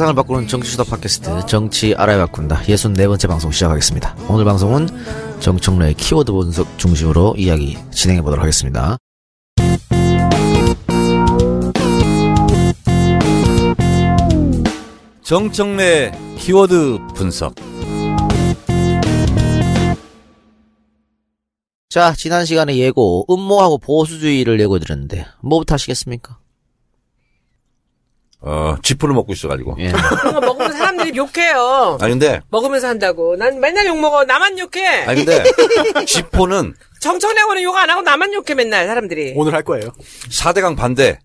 세상을 바꾸는 정치수다 팟캐스트 정치 알아야 바꾼다 64번째 방송 시작하겠습니다. 오늘 방송은 정청래의 키워드 분석 중심으로 이야기 진행해 보도록 하겠습니다. 정청래 키워드 분석. 자, 지난 시간에 예고, 음모하고 보수주의를 예고해 드렸는데, 뭐부터 하시겠습니까? 어, 지푸를 먹고 있어가지고. 예. 그런 거 먹으면 사람들이 욕해요. 아니, 근데, 먹으면서 한다고. 난 맨날 욕 먹어. 나만 욕해. 아니, 근데, 지포는 정청래하고는 욕 안 하고 나만 욕해 맨날 사람들이. 오늘 할 거예요. 4대강 반대,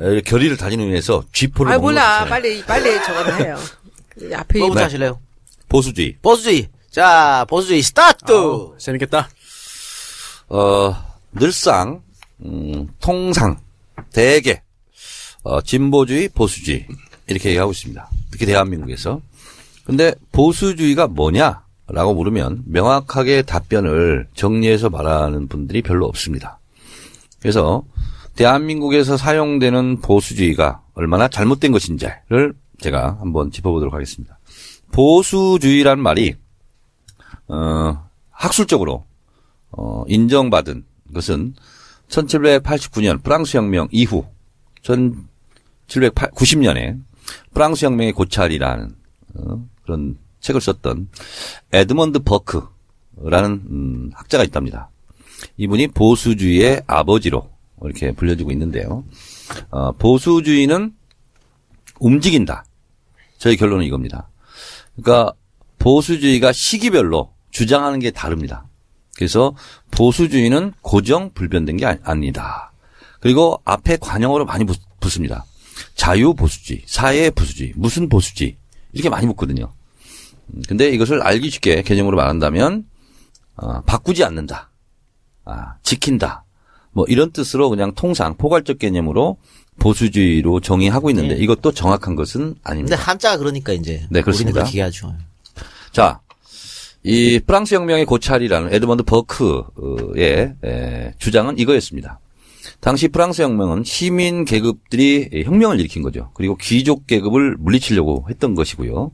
에, 결의를 다지는 의미에서 쥐포를 아 먹는 몰라. 빨리 빨리 저거를 해요. 그 앞에 뭐부터 네. 하실래요? 보수주의. 보수주의. 자, 보수주의 스타트! 아우, 재밌겠다. 어, 늘상, 음, 통상, 대개, 어, 진보주의, 보수주의, 이렇게 얘기하고 있습니다. 특히 대한민국에서. 근데 보수주의가 뭐냐? 라고 물으면 명확하게 답변을 정리해서 말하는 분들이 별로 없습니다. 그래서 대한민국에서 사용되는 보수주의가 얼마나 잘못된 것인지를 제가 한번 짚어보도록 하겠습니다. 보수주의라는 말이, 어, 학술적으로 어, 인정받은 것은 1789년 프랑스 혁명 이후 1790년에 프랑스 혁명의 고찰이라는 어, 그런 책을 썼던 에드먼드 버크라는 음, 학자가 있답니다. 이분이 보수주의의 아버지로 이렇게 불려지고 있는데요. 어, 보수주의는 움직인다. 저희 결론은 이겁니다. 그러니까 보수주의가 시기별로 주장하는 게 다릅니다. 그래서 보수주의는 고정 불변된 게 아니- 아니다. 그리고 앞에 관용어로 많이 붙- 붙습니다. 자유 보수주의, 사회 보수주의, 무슨 보수주의 이렇게 많이 붙거든요. 음, 근데 이것을 알기 쉽게 개념으로 말한다면 어, 바꾸지 않는다, 아, 지킨다, 뭐 이런 뜻으로 그냥 통상 포괄적 개념으로 보수주의로 정의하고 있는데 예. 이것도 정확한 것은 근데 아닙니다. 한자가 그러니까 이제. 네, 그렇습니다. 그렇게 얘기하죠. 자, 이 프랑스 혁명의 고찰이라는 에드먼드 버크의 에, 주장은 이거였습니다. 당시 프랑스 혁명은 시민 계급들이 혁명을 일으킨 거죠. 그리고 귀족 계급을 물리치려고 했던 것이고요.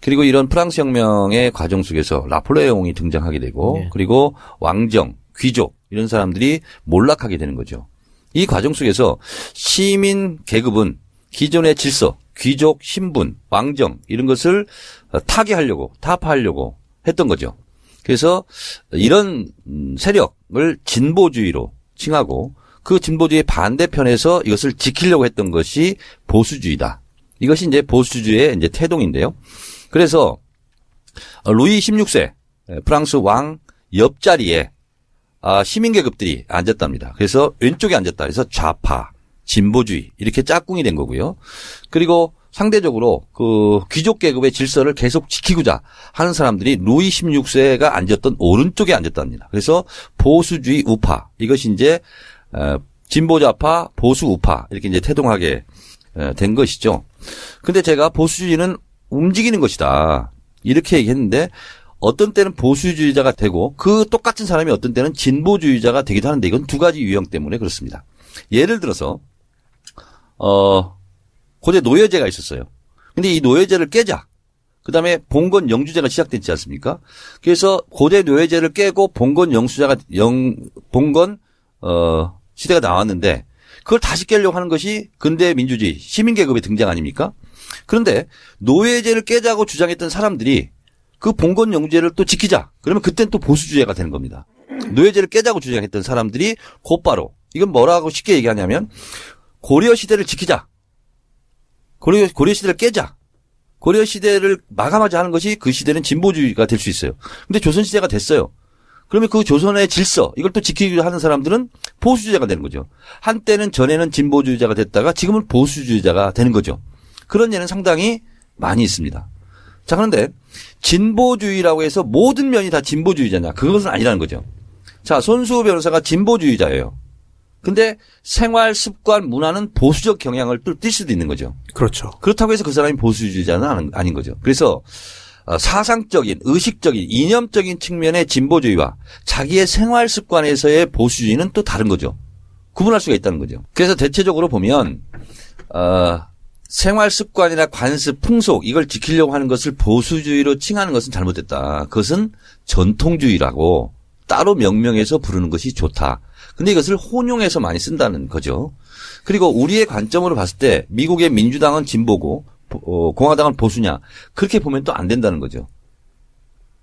그리고 이런 프랑스 혁명의 과정 속에서 라폴레옹이 등장하게 되고 네. 그리고 왕정, 귀족 이런 사람들이 몰락하게 되는 거죠. 이 과정 속에서 시민 계급은 기존의 질서, 귀족 신분, 왕정 이런 것을 어, 타개하려고 타파하려고 했던 거죠. 그래서 이런 음, 세력을 진보주의로 칭하고 그 진보주의 반대편에서 이것을 지키려고 했던 것이 보수주의다. 이것이 이제 보수주의의 이제 태동인데요. 그래서 어, 루이 16세 프랑스 왕 옆자리에 아, 시민 계급들이 앉았답니다. 그래서 왼쪽에 앉았다. 그래서 좌파, 진보주의 이렇게 짝꿍이 된 거고요. 그리고 상대적으로 그 귀족 계급의 질서를 계속 지키고자 하는 사람들이 루이 16세가 앉았던 오른쪽에 앉았답니다. 그래서 보수주의 우파 이것이 이제 어, 진보좌파, 보수 우파 이렇게 이제 태동하게 어, 된 것이죠. 근데 제가 보수주의는 움직이는 것이다 이렇게 얘기했는데 어떤 때는 보수주의자가 되고 그 똑같은 사람이 어떤 때는 진보주의자가 되기도 하는데 이건 두 가지 유형 때문에 그렇습니다. 예를 들어서 어 고대 노예제가 있었어요. 근데 이 노예제를 깨자. 그다음에 봉건 영주제가 시작됐지 않습니까? 그래서 고대 노예제를 깨고 봉건 영수자가 영 봉건 어 시대가 나왔는데 그걸 다시 깨려고 하는 것이 근대 민주주의 시민 계급의 등장 아닙니까? 그런데 노예제를 깨자고 주장했던 사람들이 그 봉건 영주제를 또 지키자. 그러면 그땐 또 보수주의가 되는 겁니다. 노예제를 깨자고 주장했던 사람들이 곧바로 이건 뭐라고 쉽게 얘기하냐면 고려 시대를 지키자. 고려 고려 시대를 깨자. 고려 시대를 마감하자 하는 것이 그 시대는 진보주의가 될 수 있어요. 근데 조선 시대가 됐어요. 그러면 그 조선의 질서 이걸 또 지키려 하는 사람들은 보수주의자가 되는 거죠. 한때는 전에는 진보주의자가 됐다가 지금은 보수주의자가 되는 거죠. 그런 예는 상당히 많이 있습니다. 자 그런데 진보주의라고 해서 모든 면이 다 진보주의자냐 그것은 아니라는 거죠. 자 손수호 변호사가 진보주의자예요. 근데 생활 습관 문화는 보수적 경향을 또 띌 수도 있는 거죠. 그렇죠. 그렇다고 해서 그 사람이 보수주의자는 아닌- 거죠. 그래서 어, 사상적인, 의식적인, 이념적인 측면의 진보주의와 자기의 생활 습관에서의 보수주의는 또 다른 거죠. 구분할 수가 있다는 거죠. 그래서 대체적으로 보면 어, 생활 습관이나 관습, 풍속 이걸 지키려고 하는 것을 보수주의로 칭하는 것은 잘못됐다. 그것은 전통주의라고 따로 명명해서 부르는 것이 좋다. 근데 이것을 혼용해서 많이 쓴다는 거죠. 그리고 우리의 관점으로 봤을 때 미국의 민주당은 진보고 어, 공화당은 보수냐 그렇게 보면 또 안 된다는 거죠.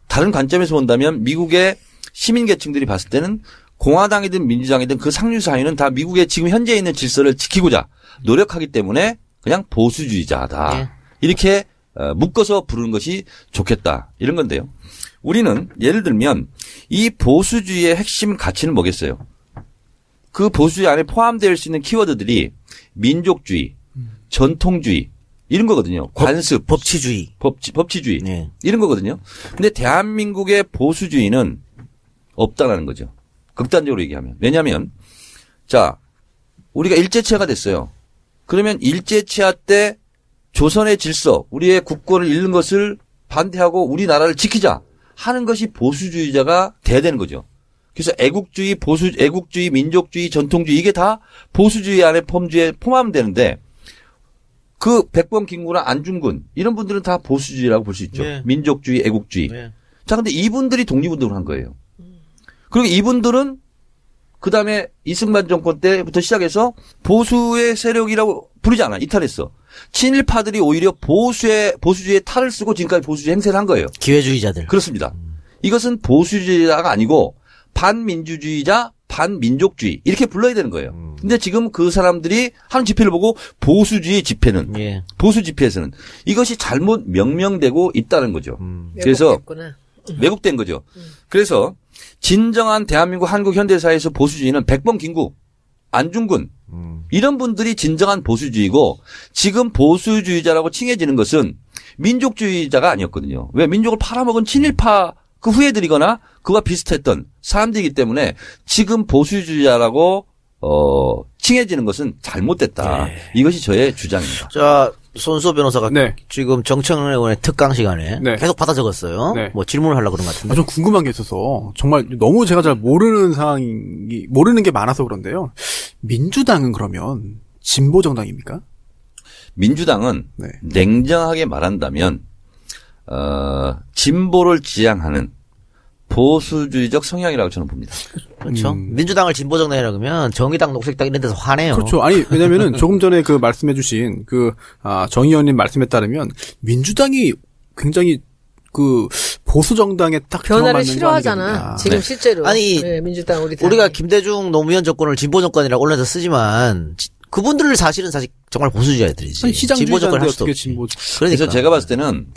다른 관점에서 본다면 미국의 시민 계층들이 봤을 때는 공화당이든 민주당이든 그 상류 사회는 다 미국의 지금 현재 있는 질서를 지키고자 노력하기 때문에 그냥 보수주의자다. 예. 이렇게 어, 묶어서 부르는 것이 좋겠다. 이런 건데요. 우리는 예를 들면 이 보수주의의 핵심 가치는 뭐겠어요? 그 보수주의 안에 포함될 수 있는 키워드들이 민족주의, 전통주의 이런 거거든요. 관습, 법 치주의. 법치, 법치주의 네. 이런 거거든요. 근데 대한민국의 보수주의는 없다라는 거죠. 극단적으로 얘기하면. 왜냐하면 자 우리가 일제치하가 됐어요. 그러면 일제치하 때 조선의 질서, 우리의 국권을 잃는 것을 반대하고 우리나라를 지키자 하는 것이 보수주의자가 돼야 되는 거죠. 그래서 애국주의, 보수, 애국주의, 민족주의, 전통주의 이게 다 보수주의 안에 폼주에 포함되는데 그 백범 김구나 안중근 이런 분들은 다 보수주의라고 볼 수 있죠. 네. 민족주의, 애국주의. 네. 자, 근데 이분들이 독립운동을 한 거예요. 그리고 이분들은 그 다음에 이승만 정권 때부터 시작해서 보수의 세력이라고 부르지 않아. 이탈했어. 친일파들이 오히려 보수의, 보수주의에 탈을 쓰고 지금까지 보수주의 행세를 한 거예요. 기회주의자들. 그렇습니다. 이것은 보수주의자가 아니고 반민주주의자, 반민족주의 이렇게 불러야 되는 거예요. 근데 지금 그 사람들이 하는 집회를 보고 보수주의 집회는 예. 보수 집회에서는 이것이 잘못 명명되고 있다는 거죠. 그래서 왜곡됐구나. 왜곡된 거죠. 그래서 진정한 대한민국 한국 현대사에서 보수주의는 백범 김구, 안중근 이런 분들이 진정한 보수주의고 지금 보수주의자라고 칭해지는 것은 민족주의자가 아니었거든요. 왜 민족을 팔아먹은 친일파 그 후예들이거나 그와 비슷했던 사람들이기 때문에 지금 보수주의자라고 어 칭해지는 것은 잘못됐다. 이것이 저의 주장입니다. 자, 손수호 변호사가 네. 지금 정청래 의원의 특강 시간에 네. 계속 받아 적었어요. 네. 뭐 질문을 하려고 그런 것 아, 같은데. 좀 궁금한 게 있어서 정말 너무 제가 잘 모르는 상황이 모르는 게 많아서 그런데요. 민주당은 그러면 진보 정당입니까? 민주당은 네. 냉정하게 말한다면 어, 진보를 지향하는 보수주의적 성향이라고 저는 봅니다. 그렇죠. 민주당을 진보 정당이라 그러면 정의당, 녹색당 이런 데서 화내요. 음. 그렇죠. 아니 왜냐면은 조금 전에 그 말씀해주신 그 아, 정 의원님 말씀에 따르면 민주당이 굉장히 그 보수 정당에 딱 변화를 싫어하잖아. 아니겠느냐. 지금 네. 실제로. 아니, 네, 민주당 우리 우리가. 김대중 노무현 정권을 진보 정권이라고 언론에서 쓰지만 지- 그분들을 사실은 사실 정말 보수주의자들이지. 아니, 시장주의자인데 진보정권 할 수도 어떻게 없지. 진보? 그러니까. 그래서 제가 봤을 때는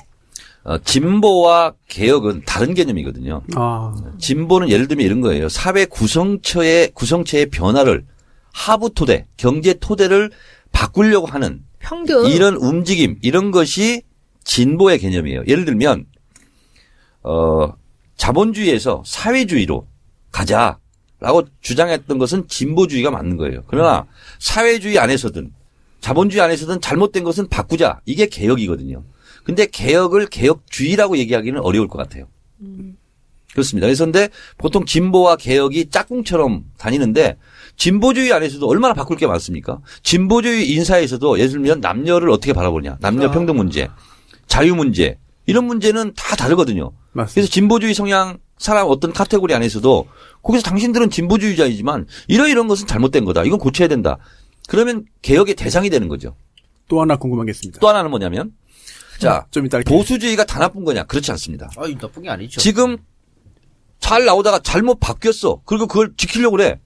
어, 진보와 개혁은 다른 개념이거든요. 아 진보는 예를 들면 이런 거예요. 사회 구성체의 구성체의 변화를 하부 토대, 경제 토대를 바꾸려고 하는 평등. 이런 움직임, 이런 것이 진보의 개념이에요. 예를 들면, 어, 자본주의에서 사회주의로 가자라고 주장했던 것은 진보주의가 맞는 거예요. 그러나 사회주의 안에서든 자본주의 안에서든 잘못된 것은 바꾸자. 이게 개혁이거든요. 근데 개혁을 개혁주의라고 얘기하기는 어려울 것 같아요. 그렇습니다. 그래서 근데 보통 진보와 개혁이 짝꿍처럼 다니는데 진보주의 안에서도 얼마나 바꿀 게 많습니까? 진보주의 인사에서도 예를 들면 남녀를 어떻게 바라보냐. 남녀 평등 문제, 자유 문제 이런 문제는 다 다르거든요. 맞습니다. 그래서 진보주의 성향 사람 어떤 카테고리 안에서도 거기서 당신들은 진보주의자이지만 이러이런 것은 잘못된 거다. 이건 고쳐야 된다. 그러면 개혁의 대상이 되는 거죠. 또 하나 궁금한 게 있습니다. 또 하나는 뭐냐면 자 좀 이따. 보수주의가 다 나쁜 거냐? 그렇지 않습니다. 아, 나쁜 게 아니죠. 지금 잘 나오다가 잘못 바뀌었어. 그리고 그걸 지키려고 그래.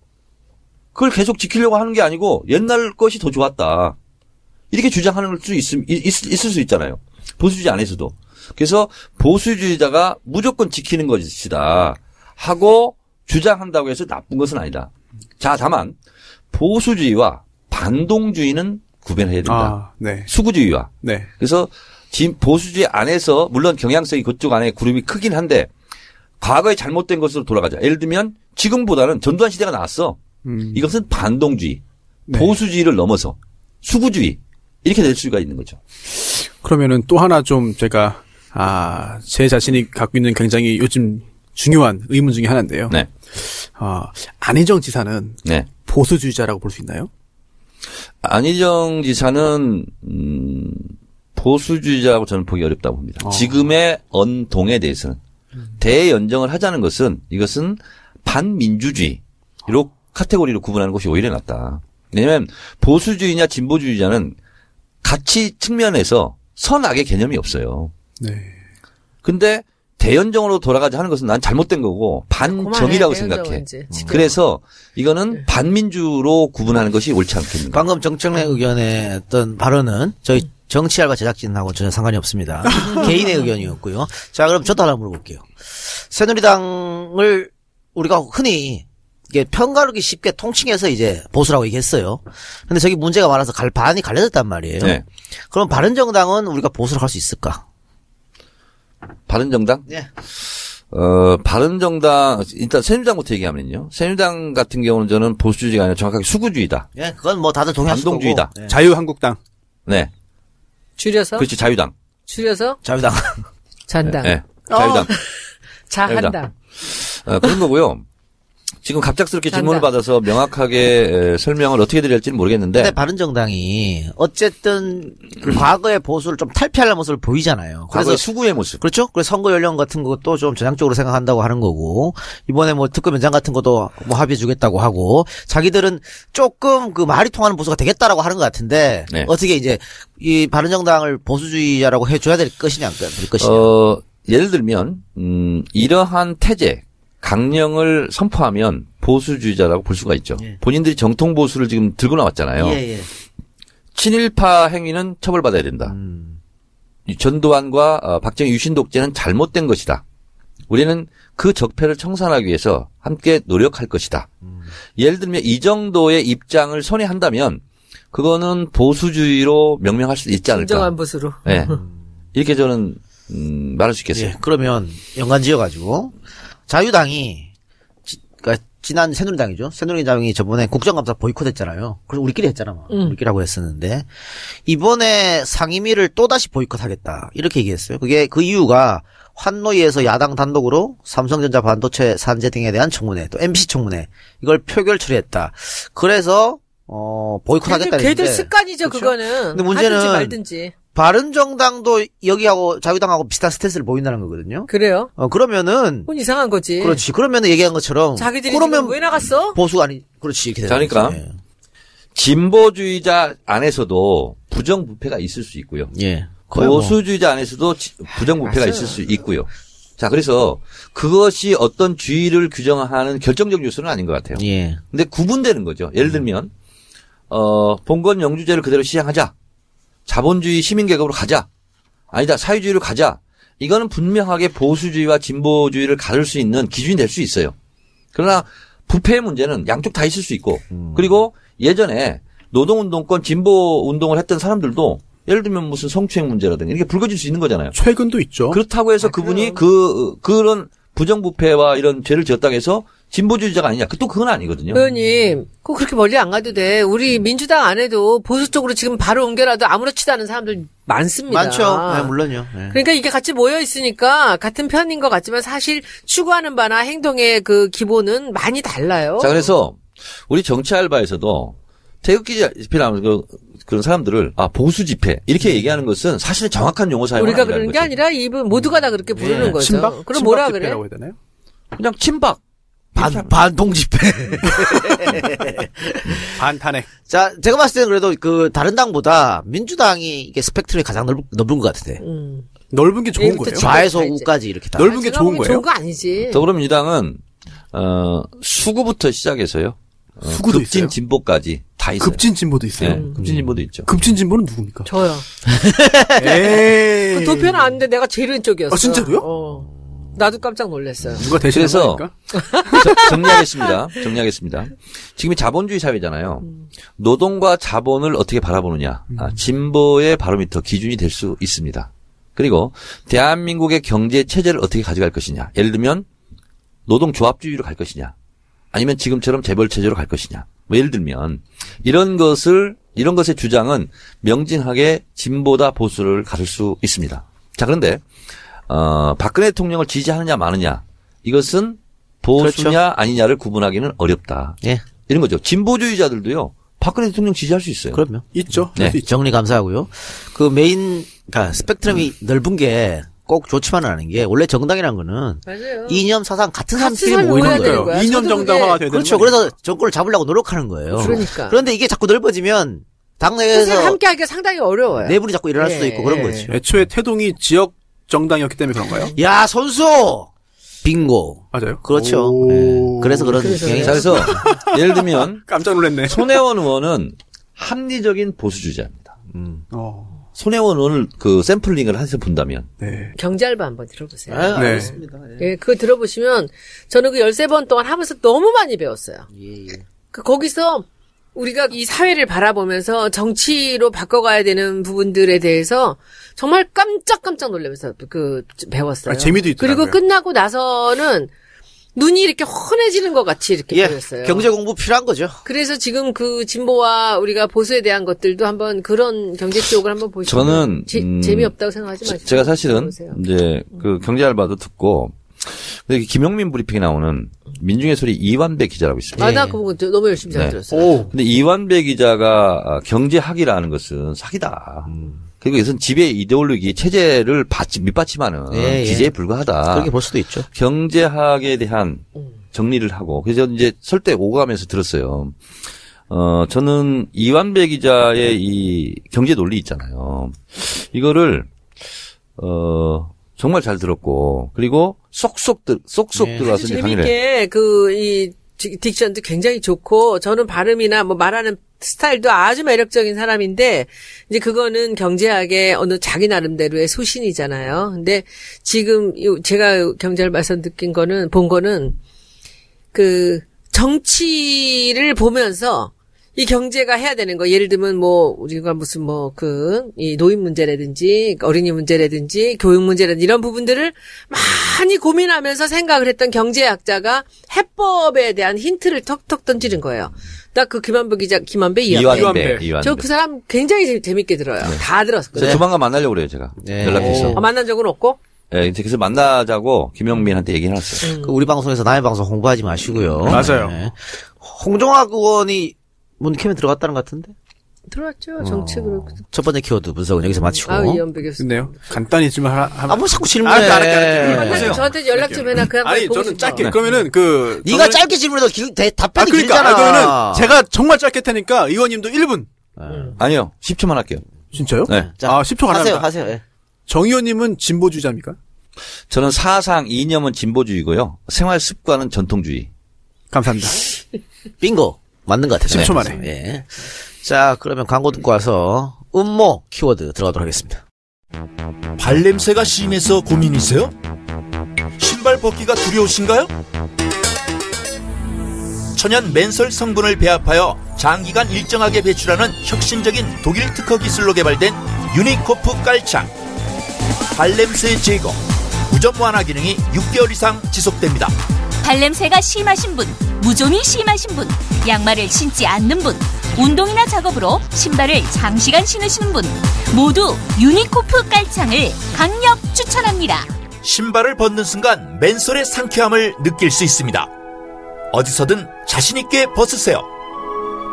그걸 계속 지키려고 하는 게 아니고 옛날 것이 더 좋았다. 이렇게 주장하는 수 있, 있, 있을 수 있잖아요. 보수주의 안에서도. 그래서 보수주의자가 무조건 지키는 것이다. 하고 주장한다고 해서 나쁜 것은 아니다. 자, 다만 보수주의와 반동주의는 구별해야 된다. 아, 네, 수구주의와 네, 그래서 지금 보수주의 안에서 물론 경향성이 그쪽 안에 그룹이 크긴 한데 과거에 잘못된 것으로 돌아가자. 예를 들면 지금보다는 전두환 시대가 나왔어. 음, 이것은 반동주의, 네. 보수주의를 넘어서 수구주의 이렇게 될 수가 있는 거죠. 그러면은 또 하나 좀 제가 아, 제 자신이 갖고 있는 굉장히 요즘 중요한 의문 중에 하나인데요. 네, 아, 안희정 지사는 네. 보수주의자라고 볼 수 있나요? 안희정 지사는 음, 보수주의자라고 저는 보기 어렵다고 봅니다. 어. 지금의 언동에 대해서는 대연정을 하자는 것은 이것은 반민주주의로 카테고리로 구분하는 것이 오히려 낫다. 왜냐하면 보수주의냐 진보주의자는 가치 측면에서 선악의 개념이 없어요. 네. 근데 대연정으로 돌아가자 하는 것은 난 잘못된 거고 반정이라고 생각해. 지금. 그래서 이거는 반민주로 구분하는 것이 옳지 않겠는가. 방금 정청래 의견의 어떤 발언은 저희 정치알바 제작진하고 전혀 상관이 없습니다. 개인의 의견이었고요. 자, 그럼 저도 하나 물어볼게요. 새누리당을 우리가 흔히 이게 편가르기 쉽게 통칭해서 이제 보수라고 얘기했어요. 근데 저기 문제가 많아서 갈, 반이 갈려졌단 말이에요. 네. 그럼 바른정당은 우리가 보수를 할수 있을까? 바른정당? 네. 어, 바른정당, 일단 새누리당부터 얘기하면요. 새누리당 같은 경우는 저는 보수주의가 아니라 정확하게 수구주의다. 예, 그건 뭐 다들 동의하실. 반동주의다. 네. 자유한국당. 네. 줄여서 그렇지, 자유당. 줄여서 자유당. 잔당. 네. 자유당. 자한당. 어, 그런 거고요. 지금 갑작스럽게 질문을 잔당. 받아서 명확하게 에, 설명을 어떻게 드려야 할지는 모르겠는데. 근데 바른정당이 어쨌든 그 과거의 보수를 좀 탈피하려는 모습을 보이잖아요. 과거의 그래서 수구의 모습. 그렇죠? 그래서 선거 연령 같은 것도 좀 전향적으로 생각한다고 하는 거고 이번에 뭐 특검 연장 같은 것도 뭐 합의해 주겠다고 하고 자기들은 조금 그 말이 통하는 보수가 되겠다라고 하는 것 같은데 네. 어떻게 이제 이 바른정당을 보수주의자라고 해줘야 될 것이냐 안 될 것이냐. 어, 예를 들면, 음, 이러한 태제, 강령을 선포하면 보수주의자라고 볼 수가 있죠. 예. 본인들이 정통 보수를 지금 들고 나왔잖아요. 예, 예. 친일파 행위는 처벌받아야 된다. 음, 이 전두환과 어, 박정희 유신 독재는 잘못된 것이다. 우리는 그 적폐를 청산하기 위해서 함께 노력할 것이다. 예를 들면 이 정도의 입장을 선회한다면 그거는 보수주의로 명명할 수 있지 않을까. 진정한 보수로. 네. 이렇게 저는 음, 말할 수 있겠어요. 예, 그러면 연관 지어가지고 자유당이 지, 그러니까 지난 새누리당이죠. 새누리당이 저번에 국정감사 보이콧했잖아요. 그래서 우리끼리 했잖아, 막. 음. 우리끼리 하고 했었는데 이번에 상임위를 또 다시 보이콧하겠다 이렇게 얘기했어요. 그게 그 이유가 환노위에서 야당 단독으로 삼성전자 반도체 산재 등에 대한 청문회, 또 MBC 청문회 이걸 표결 처리했다. 그래서 어 보이콧하겠다 걔들, 걔들 습관이죠, 그렇죠? 그거는. 근데 문제는 말든지. 바른정당도 여기하고 자유당하고 비슷한 스탠스를 보인다는 거거든요. 그래요? 어 그러면은 그건 이상한 거지. 그렇지. 그러면 얘기한 것처럼 자기들이 그러면 지금 왜 나갔어? 보수가 아니 그렇지 이렇게 되는 그러니까 거지. 진보주의자 안에서도 부정부패가 있을 수 있고요. 예. 뭐 보수주의자 안에서도 지- 부정부패가. 있을 수 있고요. 자, 그래서 그것이 어떤 주의를 규정하는 결정적 요소는 아닌 것 같아요. 예. 근데 구분되는 거죠. 예를 들면, 어, 봉건 영주제를 그대로 시행하자. 자본주의 시민계급으로 가자. 아니다, 사회주의로 가자. 이거는 분명하게 보수주의와 진보주의를 가를 수 있는 기준이 될 수 있어요. 그러나 부패의 문제는 양쪽 다 있을 수 있고, 그리고 예전에 노동운동권 진보 운동을 했던 사람들도 예를 들면 무슨 성추행 문제라든가 이렇게 불거질 수 있는 거잖아요. 최근도 있죠. 그렇다고 해서 그분이 그, 그런 부정부패와 이런 죄를 지었다고 해서 진보주의자가 아니냐. 그 또 그건 아니거든요. 의원님, 꼭 그렇게 멀리 안 가도 돼. 우리 민주당 안에도 보수 쪽으로 지금 바로 옮겨라도 아무렇지도 않은 사람들 많습니다. 많죠. 네, 물론요. 예. 그러니까 이게 같이 모여 있으니까 같은 편인 것 같지만 사실 추구하는 바나 행동의 그 기본은 많이 달라요. 자, 그래서 우리 정치 알바에서도 태극기 집회라는 그, 그런 사람들을 아, 보수 집회 이렇게 얘기하는 것은 사실 정확한 용어 사용은 우리가 그러는 게 거죠. 아니라 이분 모두가 다 그렇게 부르는 예, 거죠. 친박? 그럼 뭐라 그래? 집회라고 해야 되나요? 그냥 친박. 반, 반동 집회. 반탄핵. 자, 제가 봤을 때는 그래도 그 다른 당보다 민주당이 이게 스펙트럼이 가장 넓, 넓은 것 같은데. 음. 넓은 게 좋은 거예요. 좀- 좌에서. 우까지 이렇게 다. 넓은 게 좋은 거예요? 좋은 거 아니지. 더불어민주당은 어, 수구부터 시작해서요. 어, 수구도 급진 있어요? 진보까지 다 있어요. 급진 진보도 있어요. 네, 급진 진보도 있죠. 급진 진보는 누굽니까? 저요. 에이. 그 도표는 아는데 내가 제일 왼쪽이었어. 아, 진짜로요? 어. 나도 깜짝 놀랐어요. 누가? 저- 정리하겠습니다. 정리하겠습니다. 지금이 자본주의 사회잖아요. 노동과 자본을 어떻게 바라보느냐. 아, 진보의 바로미터 기준이 될 수 있습니다. 그리고 대한민국의 경제 체제를 어떻게 가져갈 것이냐. 예를 들면 노동조합주의로 갈 것이냐. 아니면 지금처럼 재벌 체제로 갈 것이냐. 뭐 예를 들면 이런 것을 이런 것의 주장은 명징하게 진보다 보수를 가를 수 있습니다. 자 그런데 어, 박근혜 대통령을 지지하느냐 마느냐 이것은 보수냐 아니냐를 구분하기는 어렵다. 예. 이런 거죠. 진보주의자들도요 박근혜 대통령 지지할 수 있어요. 그럼요. 있죠. 네. 정리 감사하고요. 그 메인, 그러니까 스펙트럼이 넓은 게 꼭 좋지만은 않은 게 원래 정당이라는 거는 맞아요. 이념 사상 같은 사람들이 모이는 거예요. 거야. 이념 정당화가 되는 그렇죠. 거예요. 그래서 정권을 잡으려고 노력하는 거예요. 그러니까. 그런데 이게 자꾸 넓어지면 당내에서 선생님 함께 하기가 상당히 어려워요. 내분이 자꾸 일어날 수도 예. 있고 그런 거죠. 애초에 태동이 지역 정당이었기 때문에 그런가요? 야 선수 빙고. 맞아요. 그렇죠. 오. 예. 그래서 그런 경향이 자, 그래서 예를 들면 깜짝 놀랐네. 손혜원 의원은 합리적인 보수주의자입니다. 어. 손혜원 의원을 그 샘플링을 해서 본다면 네. 경제알바 한번 들어보세요. 아, 네. 알겠습니다. 예. 예, 그거 들어보시면 저는 그 13번 동안 하면서 너무 많이 배웠어요. 예, 예. 그 거기서 우리가 이 사회를 바라보면서 정치로 바꿔가야 되는 부분들에 대해서 정말 깜짝깜짝 놀라면서 그 배웠어요. 아, 재미도 있더라고요. 그리고 끝나고 나서는 눈이 이렇게 환해지는 것 같이 이렇게 예, 보였어요. 경제 공부 필요한 거죠. 그래서 지금 그 진보와 우리가 보수에 대한 것들도 한번 그런 경제 쪽을 한번 보시면 저는, 제- 음, 재미없다고 생각하지 제- 마시고 제가 사실은. 이제 그 경제 알바도 듣고 근데 김영민 브리핑에 나오는 민중의 소리 이완배 기자라고 있습니다. 아, 예. 나 그거 너무 열심히 잘 네. 들었어요. 오. 근데 이완배 기자가 아, 경제학이라는 것은 사기다. 그리고 이것은 지배 이데올로기 체제를 받치, 밑받침하는 예, 예. 기재에 불과하다. 그렇게 볼 수도 있죠. 경제학에 대한 정리를 하고 그래서 이제 설때 오가면서 들었어요. 어 저는 이완배 기자의 이 경제 논리 있잖아요. 이거를 어 정말 잘 들었고 그리고 쏙쏙 들 쏙쏙 네. 들어와서 강의를 해. 재밌게 그이 딕션도 굉장히 좋고 저는 발음이나 뭐 말하는 스타일도 아주 매력적인 사람인데 이제 그거는 경제학의 어느 자기 나름대로의 소신이잖아요. 근데 지금 요- 제가 경제를 봐서 느낀 거는 본 거는 그 정치를 보면서 이 경제가 해야 되는 거 예를 들면 뭐 우리가 무슨 뭐 그 이 노인 문제라든지 어린이 문제라든지 교육 문제라든지 이런 부분들을 많이 고민하면서 생각을 했던 경제학자가 해법에 대한 힌트를 턱턱 던지는 거예요. 나그 김한배 기자 김한배 이완배 이완배 이완배. 이완배. 저그 사람 굉장히 재- 재밌게 들어요. 다 들었거든요. 저 조만간 만나려고 그래요 제가 네. 연락해서. 아, 만난 적은 없고 예, 이제 그래서 만나자고 김영민한테 얘기해놨어요. 그 우리 방송에서 남의 방송 홍보하지 마시고요. 맞아요. 네. 홍종학 의원이 문캠에 들어갔다는 것 같은데? 들어왔죠 정책으로. 첫 번째 키워드 분석은 여기서 마치고. 아 교수. 근데요. 간단히지만 하나. 하나. 아, 뭐 자꾸 질문해. 알았다, 알았다, 알았다. 저한테 연락 좀 해놔. 그냥 아니 저는 싶어. 짧게 그러면은 그 네가 저는- 짧게 질문해도 길, 대, 아 답변이 그러니까 길잖아. 아, 그러면은 제가 정말 짧게 테니까 의원님도 1분. 아니요 10초만 할게요. 진짜요? 네. 자, 아 10초 하세요, 가능합니다. 하세요. 예. 정 의원님은 진보주의자입니까? 저는 사상 이념은 진보주의고요. 생활 습관은 전통주의. 감사합니다. 빙고. 맞는 것 같아요. 10초 만에. 예. 자, 그러면 광고 듣고 와서 음모 키워드 들어가도록 하겠습니다. 발냄새가 심해서 고민이세요? 신발 벗기가 두려우신가요? 천연 멘솔 성분을 배합하여 장기간 일정하게 배출하는 혁신적인 독일 특허 기술로 개발된 유니코프 깔창. 발냄새 제거, 무좀 완화 기능이 6개월 이상 지속됩니다. 발냄새가 심하신 분, 무좀이 심하신 분, 양말을 신지 않는 분, 운동이나 작업으로 신발을 장시간 신으시는 분, 모두 유니코프 깔창을 강력 추천합니다. 신발을 벗는 순간 멘솔의 상쾌함을 느낄 수 있습니다. 어디서든 자신있게 벗으세요.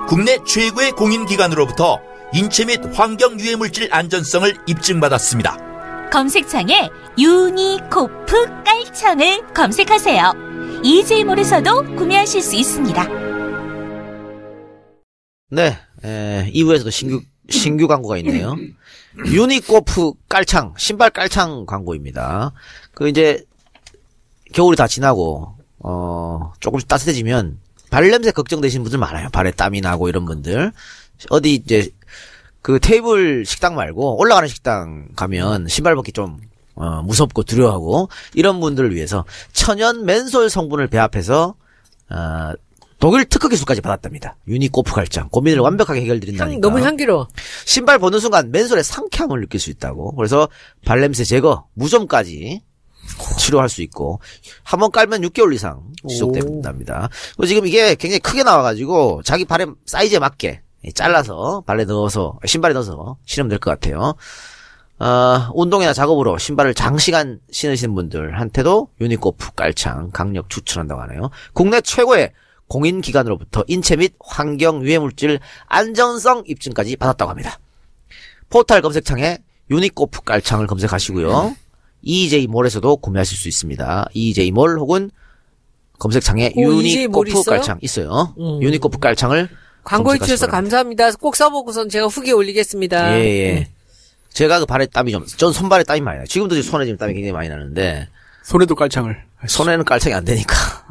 국내 최고의 공인기관으로부터 인체 및 환경 유해 물질 안전성을 입증받았습니다. 검색창에 유니코프 깔창을 검색하세요. 이제이몰에서도 구매하실 수 있습니다. 네, 에, 2부에서도 신규, 신규 광고가 있네요. 유니코프 깔창, 신발 깔창 광고입니다. 그 이제, 겨울이 다 지나고, 어, 조금씩 따뜻해지면, 발 냄새 걱정되시는 분들 많아요. 발에 땀이 나고 이런 분들. 어디 이제, 그 테이블 식당 말고, 올라가는 식당 가면, 신발 벗기 좀, 어, 무섭고 두려워하고, 이런 분들을 위해서, 천연 맨솔 성분을 배합해서, 어, 독일 특허 기술까지 받았답니다. 유니코프 갈장. 고민을 완벽하게 해결드린다니까. 향, 너무 향기로워. 신발 벗는 순간 맨솔의 상쾌함을 느낄 수 있다고. 그래서 발냄새 제거, 무좀까지 치료할 수 있고 한 번 깔면 6개월 이상 지속된답니다. 지금 이게 굉장히 크게 나와가지고 자기 발에 사이즈에 맞게 잘라서 발에 넣어서 신발에 넣어서 신으면 될 것 같아요. 어, 운동이나 작업으로 신발을 장시간 신으시는 분들한테도 유니코프 깔창 강력 추천한다고 하네요. 국내 최고의 공인기관으로부터 인체 및 환경 유해물질 안전성 입증까지 받았다고 합니다. 포털 검색창에 유니코프 깔창을 검색하시고요. EJ몰에서도 구매하실 수 있습니다. EJ몰 혹은 검색창에 오, 몰 유니코프 있어요? 깔창 있어요. 음. 유니코프 깔창을 광고해 주셔서. 감사합니다. 꼭 써보고선 제가 후기 올리겠습니다. 예, 예. 제가 그 발에 땀이 좀, 전 손발에 땀이 많이 나요. 지금도 지금 손에 지금 땀이 굉장히 많이 나는데, 손에도 깔창을. 손에는 깔창이 안 되니까.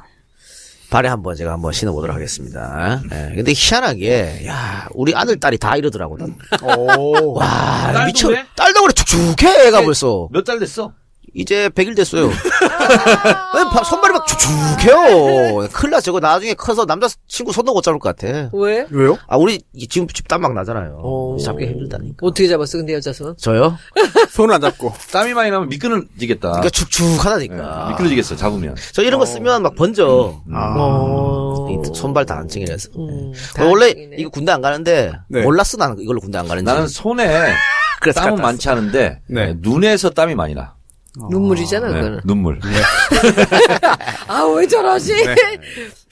발에 한번 제가 한번 신어보도록 하겠습니다. 예. 근데 희한하게, 야, 우리 아들, 딸이 다 이러더라고. 난. 오. 와, 미쳐. 딸도 그래, 축축해, 애가 벌써. 몇 달 됐어? 이제 100일 됐어요. 바- 손발이 막 축축해요. 큰일 나, 저거 나중에 커서 남자친구 손도 못 잡을 것 같아. 왜? 왜요? 아, 우리 이- 지금 땀막 나잖아요. 어. 잡기 힘들다니까. 어떻게 잡았어, 근데 여자 손? 저요? 손을 안 잡고. 땀이 많이 나면 미끄러지겠다. 그러니까 축축하다니까. 네, 미끄러지겠어, 잡으면. 저 이런 거 쓰면 막 번져. 아. 어. 이 손발 다 안증이라서. 음, 원래 다행이네. 이거 군대 안 가는데 네. 몰랐어 나는 이걸로 군대 안 가는지. 나는 손에 땀은 많지 않은데 네. 눈에서 땀이 많이 나. 눈물이잖아, 네, 그거는. 눈물. 아, 왜 저러지? 네.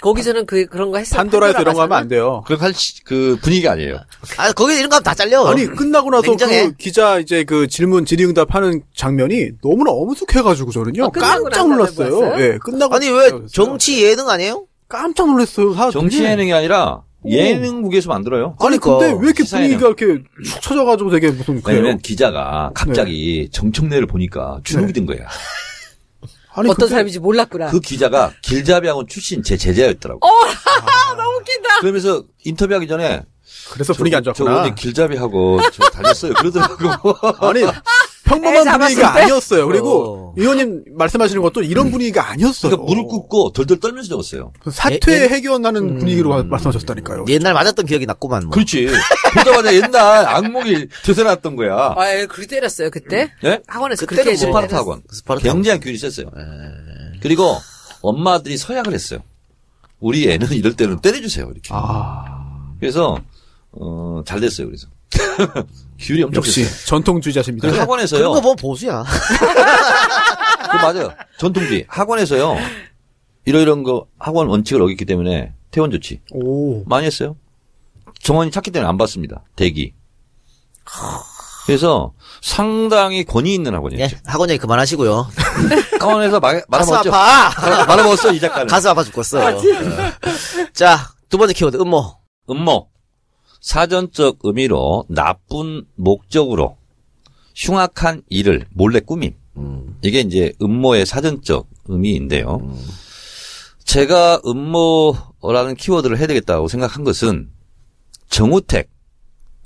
거기서는 그, 그런 거 했어. 판도라에서 이런 거 하면 가서는? 안 돼요. 그, 할 시- 그 분위기 아니에요. 아 거기 이런 거 하면 다 잘려. 아니 끝나고 나서 냉정해. 그 기자 이제 그 질문 질의응답 하는 장면이 너무나 어무숙해가지고 저는요 아, 깜짝 놀랐어요. 예, 끝나고 아니 왜 정치 예능 아니에요? 깜짝 놀랐어요. 다 정치 예능이 아니라 예능국에서 만들어요. 아니 그러니까. 근데 왜 이렇게. 분위기가 이렇게 축 처져가지고 되게 무슨 그래요? 왜냐면 기자가 갑자기 정청래를 보니까 주눅이 든 거야. 아니 어떤 그게- 사람인지 몰랐구나. 그 기자가 길잡이학원 출신 제 제자였더라고. 너무 웃긴다. 그러면서 인터뷰하기 전에 그래서 분위기 안저 좋았구나. 오늘 길잡이하고 저 다녔어요. 그러더라고. 아니 애 평범한 잡았을 분위기가 때? 아니었어요. 그리고 어. 의원님 말씀하시는 것도 이런 분위기가 아니었어요. 그러니까 무릎 꿇고 덜덜 떨면서 적었어요. 사퇴 예, 예. 해결하는 분위기로 마- 말씀하셨다니까요. 옛날 맞았던 기억이 났구만. 뭐. 그렇지. 보자마자 옛날 악몽이 되살았던 거야. 아, 예, 그렇게 때렸어요, 그때? 예? 학원에서 그때는 그렇게 뭐 스파르타 때렸어요. 학원. 스파르타 굉장히 규율이 셌어요. 그리고 엄마들이 서약을 했어요. 우리 애는 이럴 때는 때려주세요. 이렇게. 아 그래서 어, 잘 됐어요. 그래서 규율이 엄청 역시. 전통주의자십니다. 그 학원에서요. 그런 거 보면 보수야. 그 맞아요. 전통주의. 학원에서요. 이러 이런 거 학원 원칙을 어겼기 때문에 퇴원 조치 오 많이 했어요. 정원이 찾기 때문에 안 받습니다. 대기. 그래서 상당히 권위 있는 예, 학원이었죠. 학원 얘기 그만하시고요. 학원에서 말, 말아먹었죠. 아파. 말아먹었어 이 작가는. 가슴 아파 죽겠어. 어. 자, 두 번째 키워드 음모. 음모. 사전적 의미로 나쁜 목적으로 흉악한 일을 몰래 꾸밈. 이게 이제 음모의 사전적 의미인데요. 제가 음모라는 키워드를 해야 되겠다고 생각한 것은 정우택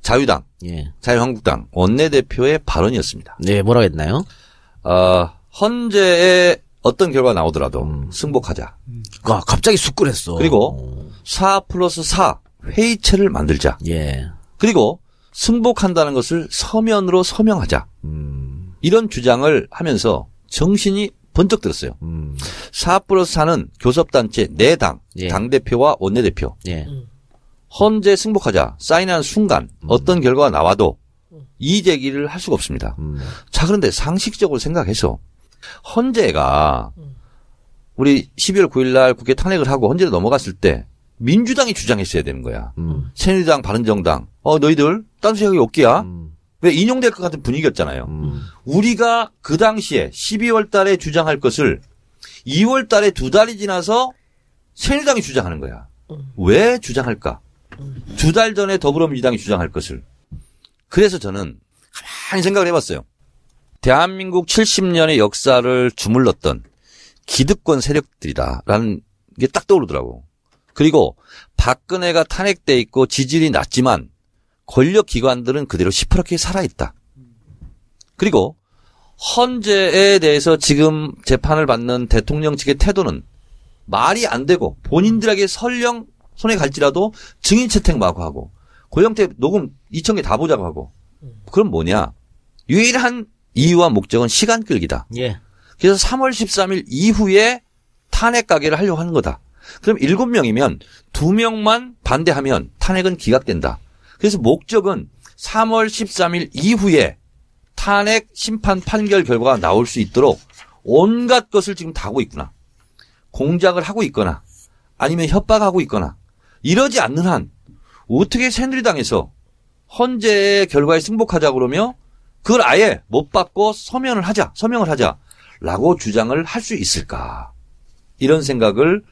자유당, 예. 자유한국당 원내대표의 발언이었습니다. 네, 뭐라고 했나요? 어, 헌재에 어떤 결과가 나오더라도 승복하자. 아, 갑자기 쑥그랬어. 그리고 4 플러스 4 회의체를 만들자. 예. 그리고 승복한다는 것을 서면으로 서명하자. 음, 이런 주장을 하면서 정신이 번쩍 들었어요. 음, 4 플러스 4는 교섭단체 네 당, 예. 당대표와 원내대표. 예. 헌재 승복하자 사인하는 순간 어떤 결과가 나와도 이의 제기를 할 수가 없습니다. 음, 자, 그런데 상식적으로 생각해서 헌재가 우리 12월 9일 날 국회 탄핵을 하고 헌재로 넘어갔을 때 민주당이 주장했어야 되는 거야. 음, 새누리당, 바른정당. 어, 너희들 딴 생각이 없기야? 음, 왜 인용될 것 같은 분위기였잖아요. 음. 우리가 그 당시에 12월 달에 주장할 것을 2월 달에 두 달이 지나서 새누리당이 주장하는 거야. 왜 주장할까? 두 달 전에 더불어민주당이 주장할 것을. 그래서 저는 가만히 생각을 해봤어요. 대한민국 70년의 역사를 주물렀던 기득권 세력들이다라는 게 딱 떠오르더라고. 그리고 박근혜가 탄핵돼 있고 지지율이 낮지만 권력 기관들은 그대로 시퍼렇게 살아있다. 그리고 헌재에 대해서 지금 재판을 받는 대통령 측의 태도는 말이 안 되고 본인들에게 설령 손에 갈지라도 증인 채택 마구 하고 고영태 녹음 2천 개 다 보자고 하고 그럼 뭐냐 유일한 이유와 목적은 시간 끌기다. 예. 그래서 3월 13일 이후에 탄핵 가게를 하려고 하는 거다. 그럼 7명이면 2명만 반대하면 탄핵은 기각된다. 그래서 목적은 3월 13일 이후에 탄핵 심판 판결 결과가 나올 수 있도록 온갖 것을 지금 다 하고 있구나. 공작을 하고 있거나 아니면 협박하고 있거나 이러지 않는 한 어떻게 새누리당에서 헌재의 결과에 승복하자 그러며 그걸 아예 못 받고 서면을 하자, 서명을 하자라고 주장을 할 수 있을까? 이런 생각을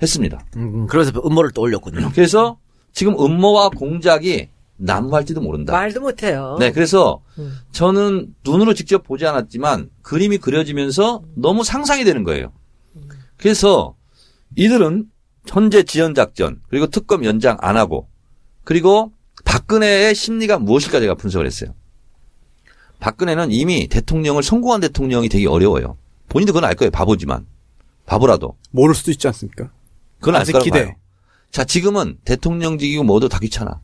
했습니다. 음, 그래서 음모를 또 올렸군요. 그래서 지금 음모와 공작이 난무할지도 모른다. 말도 못해요. 네, 그래서 음. 저는 눈으로 직접 보지 않았지만 그림이 그려지면서 너무 상상이 되는 거예요. 그래서 이들은 현재 지연 작전 그리고 특검 연장 안 하고 그리고 박근혜의 심리가 무엇일까 제가 분석을 했어요. 박근혜는 이미 대통령을 성공한 대통령이 되기 어려워요. 본인도 그건 알 거예요. 바보지만 바보라도 모를 수도 있지 않습니까? 그건 알 아직 기대. 봐요. 자 지금은 대통령직이고 뭐도 다 귀찮아.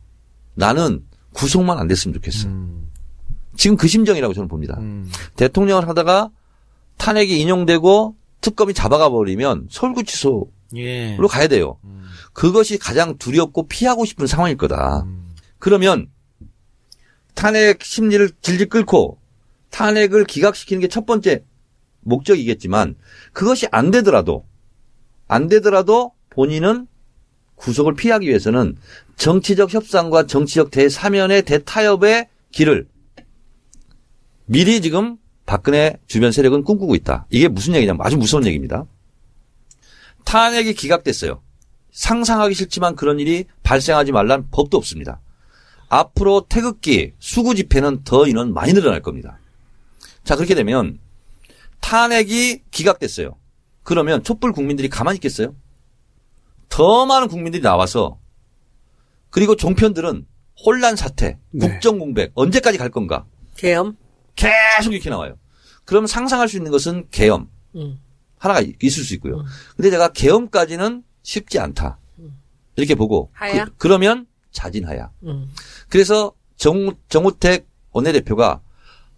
나는 구속만 안 됐으면 좋겠어. 지금 그 심정이라고 저는 봅니다. 대통령을 하다가 탄핵이 인용되고 특검이 잡아가 버리면 서울구치소로 예. 가야 돼요. 그것이 가장 두렵고 피하고 싶은 상황일 거다. 그러면 탄핵 심리를 질질 끌고 탄핵을 기각시키는 게 첫 번째 목적이겠지만 그것이 안 되더라도 안 되더라도 본인은 구속을 피하기 위해서는 정치적 협상과 정치적 대사면의 대타협의 길을 미리 지금 박근혜 주변 세력은 꿈꾸고 있다. 이게 무슨 얘기냐면 아주 무서운 얘기입니다. 탄핵이 기각됐어요. 상상하기 싫지만 그런 일이 발생하지 말란 법도 없습니다. 앞으로 태극기, 수구 집회는 더 인원 많이 늘어날 겁니다. 자, 그렇게 되면 탄핵이 기각됐어요. 그러면 촛불 국민들이 가만히 있겠어요? 더 많은 국민들이 나와서 그리고 종편들은 혼란 사태, 네. 국정 공백 언제까지 갈 건가? 계엄. 계속 이렇게 나와요. 그럼 상상할 수 있는 것은 계엄 음. 하나가 이- 있을 수 있고요. 근데 제가 계엄까지는 쉽지 않다. 이렇게 보고 하야? 그, 러면 자진하야. 음. 그래서 정, 정우택 원내대표가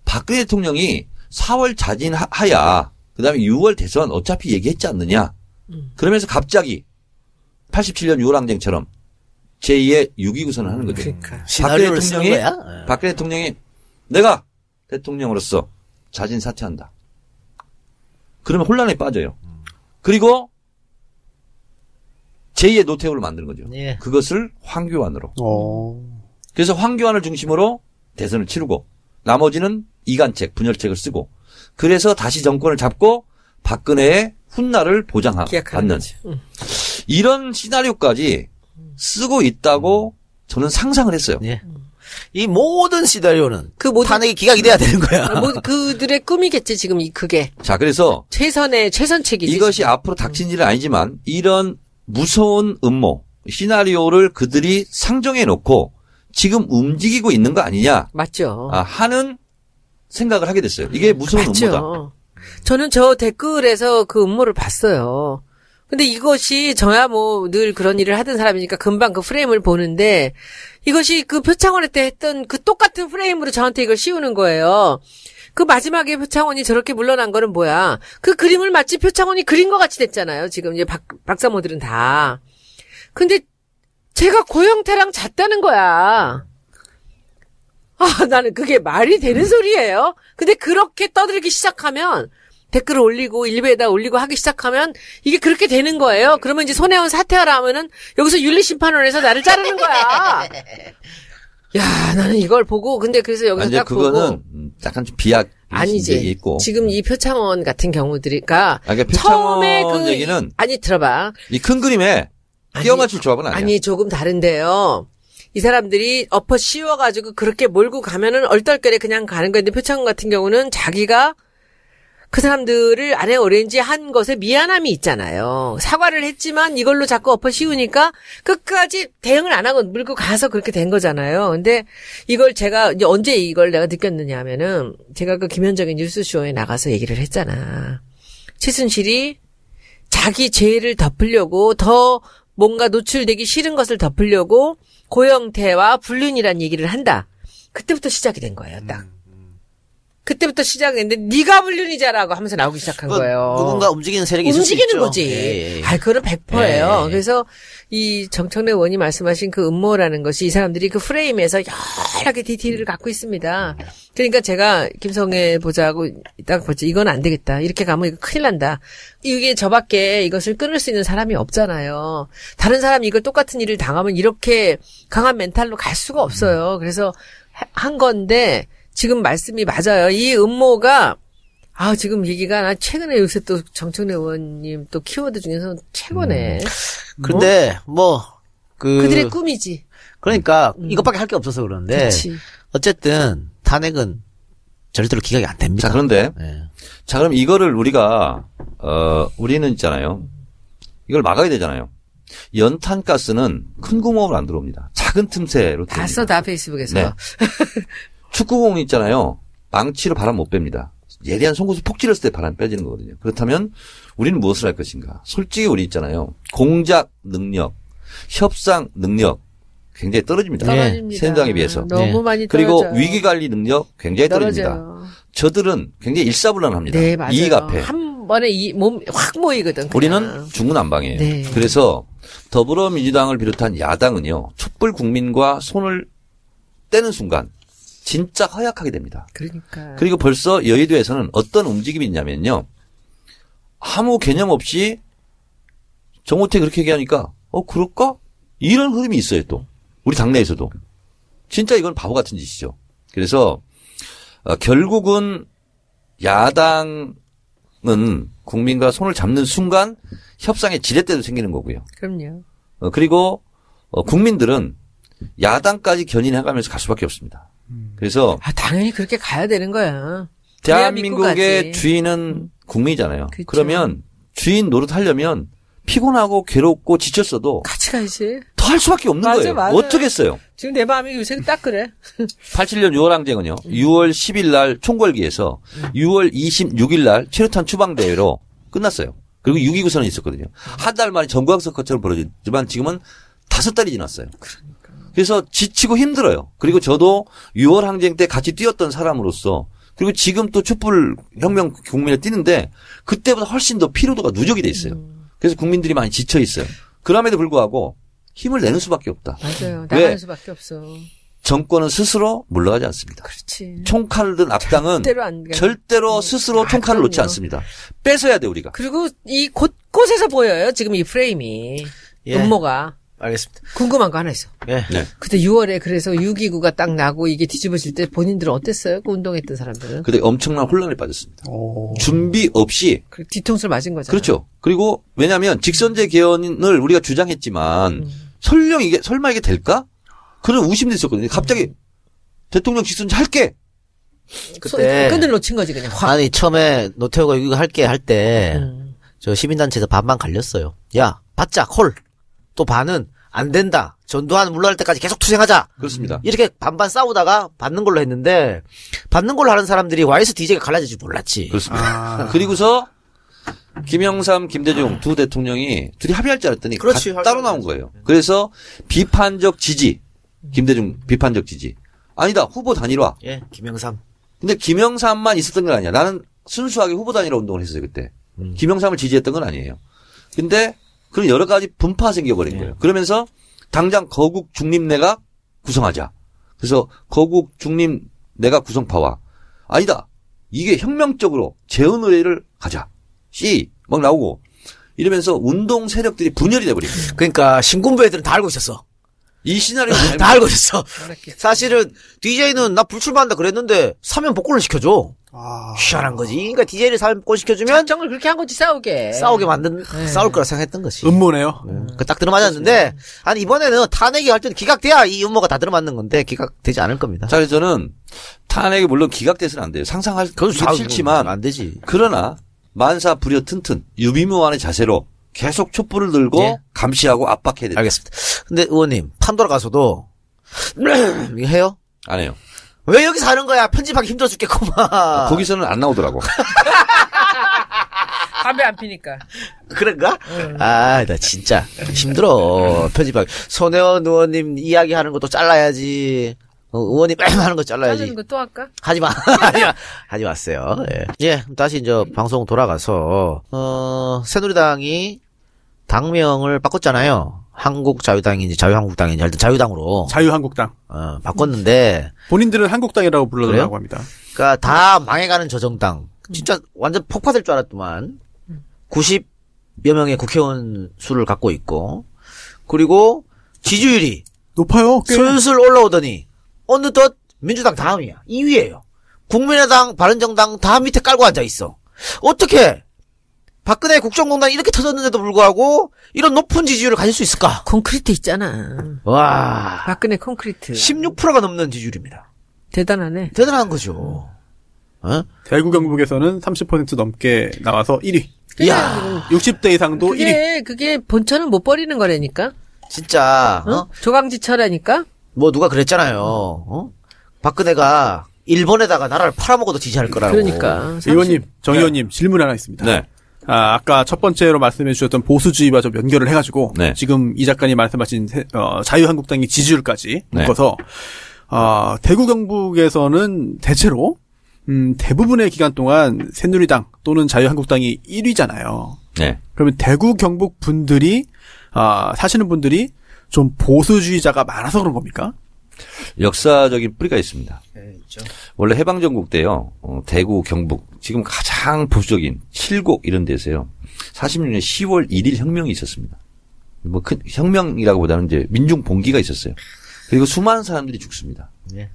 박근혜 대통령이 4월 자진하야 그다음에 6월 대선 어차피 얘기했지 않느냐. 그러면서 갑자기 87년 6월 항쟁처럼 제2의 6.29선을 하는 거죠. 그러니까. 박근혜 시나리오를 쓰는 대통령이 거야. 예. 박근혜 대통령이 내가 대통령으로서 자진 사퇴한다. 그러면 혼란에 빠져요. 그리고 제2의 노태우를 만드는 거죠. 예. 그것을 황교안으로. 어. 그래서 황교안을 중심으로 대선을 치르고 나머지는 이간책, 분열책을 쓰고 그래서 다시 정권을 잡고 박근혜의 훗날을 보장받는 거지. 음. 이런 시나리오까지 쓰고 있다고 저는 상상을 했어요. 예. 이 모든 시나리오는 그 모든- 탄핵이 기각이 돼야 되는 거야. 뭐 그들의 꿈이겠지 지금 이 그게 자, 그래서 최선의 최선책이지. 이것이 지금. 앞으로 닥친 일은 아니지만 이런 무서운 음모, 시나리오를 그들이 상정해 놓고 지금 움직이고 있는 거 아니냐 맞죠. 아, 하는 생각을 하게 됐어요. 이게 무서운 음모다. 맞죠. 저는 저 댓글에서 그 음모를 봤어요. 근데 이것이 저야 뭐 늘 그런 일을 하던 사람이니까 금방 그 프레임을 보는데 이것이 그 표창원회 때 했던 그 똑같은 프레임으로 저한테 이걸 씌우는 거예요. 그 마지막에 표창원이 저렇게 물러난 거는 뭐야? 그 그림을 마치 표창원이 그린 것 같이 됐잖아요. 지금 이제 박, 박사모들은 다. 근데 제가 고영태랑 잤다는 거야. 아, 나는 그게 말이 되는 소리예요? 근데 그렇게 떠들기 시작하면 댓글을 올리고 일베에다 올리고 하기 시작하면 이게 그렇게 되는 거예요. 그러면 이제 손혜원 사퇴하라 하면은 여기서 윤리심판원에서 나를 자르는 거야. 야, 나는 이걸 보고 근데 그래서 여기서 이제 딱 그거는 보고 음, 약간 좀 비약 아니지. 있고. 지금 이 표창원 같은 경우들이니까 아, 그러니까 처음에 그 얘기는 아니 들어봐. 이 큰 그림에 아니, 끼워 맞출 조합은 아니야. 아니 조금 다른데요. 이 사람들이 엎어 씌워가지고 그렇게 몰고 가면은 얼떨결에 그냥 가는 건데 표창원 같은 경우는 자기가 그 사람들을 안에 오렌지 한 것에 미안함이 있잖아요. 사과를 했지만 이걸로 자꾸 엎어 씌우니까 끝까지 대응을 안 하고 물고 가서 그렇게 된 거잖아요. 근데 이걸 제가 이제 언제 이걸 내가 느꼈느냐 하면은 제가 그 김현정의 뉴스쇼에 나가서 얘기를 했잖아. 최순실이 자기 죄를 덮으려고 더 뭔가 노출되기 싫은 것을 덮으려고 고영태와 불륜이란 얘기를 한다. 그때부터 시작이 된 거예요, 딱. 그때부터 시작했는데 네가 불륜이자라고 하면서 나오기 시작한 뭐 거예요. 누군가 움직이는 세력이 움직이는. 거지. 예, 예. 아, 그거는 100%예요. 예. 그래서 이 정청래 의원이 말씀하신 그 음모라는 것이 이 사람들이 그 프레임에서 여러 개 디테일을 갖고 있습니다. 그러니까 제가 김성애 보자고 딱 보지 이건 안 되겠다. 이렇게 가면 이거 큰일 난다. 이게 저밖에 이것을 끊을 수 있는 사람이 없잖아요. 다른 사람이 이걸 똑같은 일을 당하면 이렇게 강한 멘탈로 갈 수가 없어요. 그래서 하- 한 건데 지금 말씀이 맞아요. 이 음모가 아, 지금 얘기가, 나 최근에 요새 또 정청래 의원님 또 키워드 중에서 최고네. 근데 뭐 그, 그들의 꿈이지. 그러니까 이것밖에 할 게 없어서 그러는데 그렇지. 어쨌든 탄핵은 절대로 기각이 안 됩니다. 자, 그런데 예. 자, 그럼 이거를 우리가, 어, 우리는 있잖아요. 이걸 막아야 되잖아요. 연탄 가스는 큰 구멍으로 안 들어옵니다. 작은 틈새로 다 들어옵니다. 써, 다 페이스북에서. 네. 축구공 있잖아요. 망치로 바람 못 뺍니다. 예리한 송구수 폭 찔렀을 때 바람 빼지는 거거든요. 그렇다면 우리는 무엇을 할 것인가? 솔직히 우리 있잖아요. 공작 능력, 협상 능력 굉장히 떨어집니다. 떨어집니다. 새누리당에 비해서. 너무 네. 많이 그리고 떨어져요. 위기 관리 능력 굉장히 떨어집니다. 떨어져요. 저들은 굉장히 일사불란합니다. 네, 맞아요. 이익 앞에. 한 번에 이몸확 모이거든. 그냥. 우리는 중구난방이에요. 네. 그래서 더불어민주당을 비롯한 야당은요. 촛불 국민과 손을 떼는 순간 진짜 허약하게 됩니다. 그러니까. 그리고 벌써 여의도에서는 어떤 움직임이 있냐면요. 아무 개념 없이 정호태 그렇게 얘기하니까 어 그럴까? 이런 흐름이 있어요 또. 우리 당내에서도. 진짜 이건 바보 같은 짓이죠. 그래서 어, 결국은 야당은 국민과 손을 잡는 순간 협상의 지렛대도 생기는 거고요. 그럼요. 어, 그리고 어, 국민들은 야당까지 견인해가면서 갈 수밖에 없습니다. 그래서 아, 당연히 그렇게 가야 되는 거야. 대한민국의. 주인은 국민이잖아요. 그쵸. 그러면 주인 노릇하려면 피곤하고 괴롭고 지쳤어도 같이 가야지. 더 할 수밖에 없는 맞아, 거예요. 맞아요. 어떻겠어요? 지금 내 마음이 요새 딱 그래. 87년 6월 항쟁은요. 6월 10일 날 총궐기에서 6월 26일 날 최루탄 추방대회로 끝났어요. 그리고 6.29 선언이 있었거든요. 한 달 만에 전국학석처럼 벌어졌지만 지금은 다섯 달이 지났어요. 그 래서 지치고 힘들어요. 그리고 저도 6월 항쟁 때 같이 뛰었던 사람으로서 그리고 지금 또 촛불 혁명 국민을 뛰는데 그때보다 훨씬 더 피로도가 누적이 돼 있어요. 그래서 국민들이 많이 지쳐 있어요. 그럼에도 불구하고 힘을 내는 수밖에 없다. 맞아요. 왜? 나가는 수밖에 없어. 정권은 스스로 물러가지 않습니다. 그렇지. 총칼을 든 악당은 절대로 안 가. 절대로 스스로 아, 총칼을 놓지 그럼요. 않습니다. 뺏어야 돼 우리가. 그리고 이 곳곳에서 보여요. 지금 이 프레임이. 예. 음모가. 알겠습니다. 궁금한 거 하나 있어. 예. 네. 그때 6월에 그래서 6.29가 딱 나고 이게 뒤집어질 때 본인들은 어땠어요? 그 운동했던 사람들은? 그때 엄청난 혼란에 빠졌습니다. 오. 준비 없이 그 뒤통수를 맞은 거잖아. 그렇죠. 그리고 왜냐하면 직선제 개헌을 우리가 주장했지만 음. 설령 이게 설마 이게 될까? 그런 의심도 있었거든요. 갑자기 대통령 직선제 할게. 손- 그때- 끈을 놓친 거지 그냥 확. 아니 처음에 노태우가 이거 할게 할 때저 음. 시민단체에서 반반 갈렸어요. 야 받자 콜. 또 반은 안 된다. 전두환 물러날 때까지 계속 투쟁하자. 그렇습니다. 이렇게 반반 싸우다가 받는 걸로 했는데 받는 걸로 하는 사람들이 YSDJ가 갈라질 줄 몰랐지. 그렇습니다. 아. 그리고서 김영삼, 김대중 두 대통령이 둘이 합의할 줄 알았더니 그렇지, 가- 따로 나온 거예요. 그래서 비판적 지지, 김대중 비판적 지지. 아니다 후보 단일화. 예, 김영삼. 근데 김영삼만 있었던 건 아니야. 나는 순수하게 후보 단일화 운동을 했어요 그때. 김영삼을 지지했던 건 아니에요. 근데 그런 여러 가지 분파 생겨버린 거예요. 그러면서 당장 거국 중립 내각 구성하자. 그래서 거국 중립 내각 구성파와 아니다. 이게 혁명적으로 재헌 의회를 가자. C 막 나오고 이러면서 운동 세력들이 분열이 돼버린 거예요. 그러니까 신군부 애들은 다 알고 있었어. 이 시나리오 다 알고 있었어. 사실은 DJ는 나 불출마한다 그랬는데 사면 복권을 시켜줘. 아. 희한한 거지. 그러니까 DJ를 사면 복권 시켜주면 작정을 그렇게 한 거지 싸우게. 싸우게 만든 싸울 거라 생각했던 거지. 음모네요. 그딱 들어맞았는데 아니 이번에는 탄핵이 할 때는 기각돼야 이 음모가 다 들어맞는 건데 기각되지 않을 겁니다. 자, 그래서 저는 탄핵이 물론 기각돼서는 안 돼요. 상상할 그건 기 싫지만 안 되지. 그러나 만사 불여 튼튼 유비무환의 자세로 계속 촛불을 들고 예. 감시하고 압박해야 된다. 알겠습니다. 근데 의원님 판도라 가서도 이거 해요? 안 해요. 왜 여기 사는 거야? 편집하기 힘들어 죽겠구만. 거기서는 안 나오더라고. 담배 안 피니까. 그런가? 아, 나 진짜 힘들어. 편집하기. 손혜원 의원님 이야기하는 것도 잘라야지. 어, 의원이 뺨 하는 거 잘라야지. 자르는 거 또 할까? 하지 마. 하지 마. 하지 마세요. 예. 예, 다시 이제 방송 돌아가서, 어, 새누리당이 당명을 바꿨잖아요. 한국자유당인지 자유한국당인지 하여튼 자유당으로, 자유한국당. 어, 바꿨는데, 본인들은 한국당이라고? 불러달라고 합니다. 그니까 다 망해가는 저 정당. 진짜 완전 폭파될 줄 알았더만. 90여 명의 국회의원 수를 갖고 있고, 그리고 지지율이 높아요. 꽤. 슬슬 올라오더니 어느덧 민주당 다음이야. 2위예요. 국민의당, 바른정당 다 밑에 깔고 앉아 있어. 어떻게 박근혜 국정농단 이렇게 터졌는데도 불구하고 이런 높은 지지율을 가질 수 있을까? 콘크리트 있잖아. 와, 박근혜 콘크리트. 16%가 넘는 지지율입니다. 대단하네. 대단한 거죠. 어? 대구 경북에서는 30% 넘게 나와서 1위. 이야, 60대 이상도 1위. 그게, 그게 본처는 못 버리는 거라니까? 진짜 어? 어? 조강지처라니까? 뭐 누가 그랬잖아요. 어? 박근혜가 일본에다가 나라를 팔아먹어도 지지할 거라고. 그러니까. 의원님, 정 의원님 질문 하나 있습니다. 네. 아, 아까 첫 번째로 말씀해 주셨던 보수주의와 좀 연결을 해가지고 네. 지금 이 작가님 말씀하신 세- 어, 자유한국당의 지지율까지 네. 묶어서 아, 대구 경북에서는 대체로 음, 대부분의 기간 동안 새누리당 또는 자유한국당이 1위잖아요. 네. 그러면 대구 경북 분들이 아, 사시는 분들이 좀 보수주의자가 많아서 그런 겁니까? 역사적인 뿌리가 있습니다. 네, 있죠. 원래 해방전국 때요, 어, 대구, 경북, 지금 가장 보수적인 칠곡 이런 데서요, 46년 10월 1일 혁명이 있었습니다. 뭐 큰 혁명이라고 보다는 이제 민중 봉기가 있었어요. 그리고 수많은 사람들이 죽습니다. 예.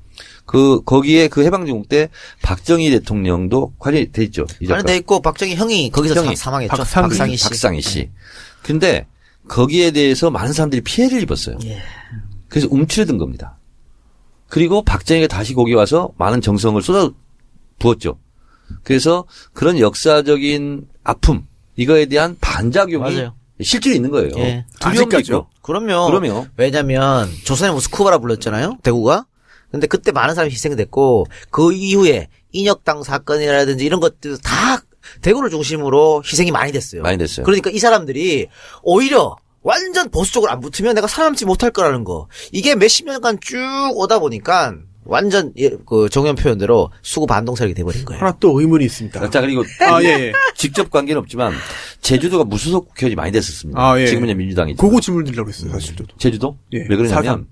그, 거기에 그 해방전국 때 박정희 대통령도 관련이 돼 있죠. 관련돼 있고 박정희 형이 거기서 형이 사, 망했죠 박상희, 박상희 씨. 박상희 씨. 근데 거기에 대해서 많은 사람들이 피해를 입었어요. 예. 그래서 움츠러든 겁니다. 그리고 박정희가 다시 거기 와서 많은 정성을 쏟아 부었죠. 그래서 그런 역사적인 아픔 이거에 대한 반작용이 맞아요. 실제로 있는 거예요. 예. 두려움도? 있고. 그럼요. 그럼요. 왜냐면 조선의 모스크바라 불렀잖아요. 대구가. 근데 그때 많은 사람이 희생됐고 그 이후에 인혁당 사건이라든지 이런 것들 다 대구를 중심으로 희생이 많이 됐어요. 많이 됐어요. 그러니까 이 사람들이 오히려 완전 보수 쪽으로 안 붙으면 내가 살아남지 못할 거라는 거. 이게 몇십 년간 쭉 오다 보니까 완전 예, 그 정현 표현대로 수구 반동 세력이 돼버린 거예요. 하나 또 의문이 있습니다. 자 그리고 아, 예, 예. 직접 관계는 없지만 제주도가 무소속 국회의원이 많이 됐었습니다. 아, 예. 지금은 민주당이죠. 그거 질문 드리려고 했어요, 사실 저도. 제주도? 예. 왜 그러냐면.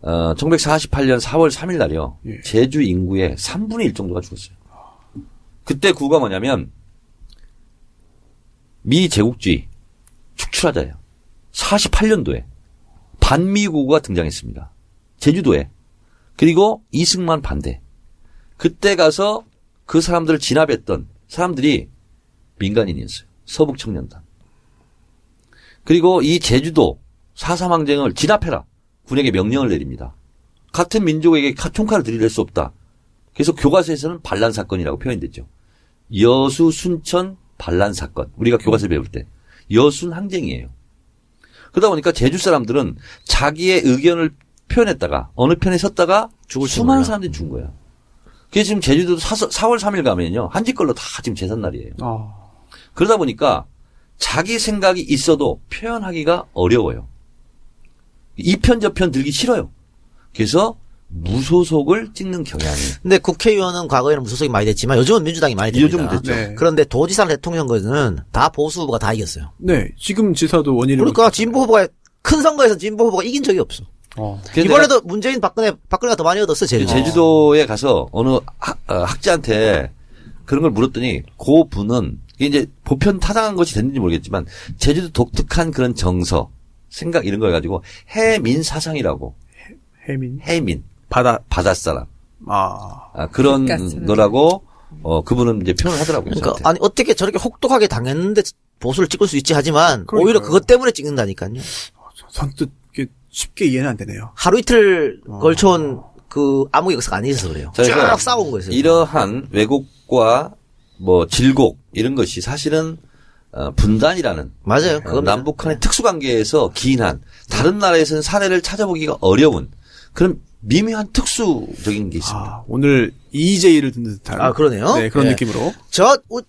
어, 1948년 4월 3일 날이요. 예. 제주 인구의 3분의 1 정도가 죽었어요. 그때 구가 뭐냐면 미 제국주의 축출하자예요. 48년도에 반미구가 등장했습니다. 제주도에. 그리고 이승만 반대. 그때 가서 그 사람들을 진압했던 사람들이 민간인이었어요. 서북 청년단. 그리고 이 제주도 사삼항쟁을 진압해라. 군에게 명령을 내립니다. 같은 민족에게 카- 총칼을 들이댈 수 없다. 그래서 교과서에서는 반란 사건이라고 표현됐죠. 여수 순천 반란 사건. 우리가 교과서 배울 때 여순 항쟁이에요. 그러다 보니까 제주 사람들은 자기의 의견을 표현했다가 어느 편에 섰다가 죽을 줄 수많은 몰라. 사람들이 죽은 거예요. 그게 지금 제주도 4, 월 3일 가면요. 한지 걸로 다 지금 재산날이에요. 아, 그러다 보니까 자기 생각이 있어도 표현하기가 어려워요. 이 편 저 편 들기 싫어요. 그래서 무소속을 찍는 경향이 근데 국회의원은 과거에는 무소속이 많이 됐지만 요즘은 민주당이 많이 됩니다. 요즘은 됐죠. 네. 그런데 도지사 대통령 거는 다 보수 후보가 다 이겼어요. 네. 지금 지사도 원인을. 그러니까 진보 후보가 큰 선거에서 진보 후보가 이긴 적이 없어. 어. 이번에도 문재인 박근혜 박근혜가 더 많이 얻었어 제주도. 제주도에 가서 어느 학, 어, 학자한테 그런 걸 물었더니 그 분은 이게 이제 보편 타당한 것이 됐는지 모르겠지만 제주도 독특한 그런 정서, 생각 이런 걸 가지고 해민 사상이라고 해 민. 해민 바다. 바닷사람 아. 아, 그런. 거라고 어 그분은 이제 표현을 하더라고요. 그러니까 저한테. 아니 어떻게 저렇게 혹독하게 당했는데 보수를 찍을 수 있지 하지만 그러니까요. 오히려 그것 때문에 찍는다니까요. 선뜻 이게 쉽게 이해는 안 되네요. 하루 이틀 걸쳐온 그 암흑 역사가 아니어서 그래요. 쭉 싸운 거예요. 이러한 왜곡과 뭐 질곡 이런 것이 사실은 어, 분단이라는 맞아요. 어, 그건 남북한의 특수 관계에서 기인한 다른 나라에서는 사례를 찾아보기가 어려운 그런 미묘한 특수적인 게 있습니다. 아, 오늘 EJ를 듣는 듯한. 아, 그러네요. 네, 그런 예. 느낌으로. 저 우-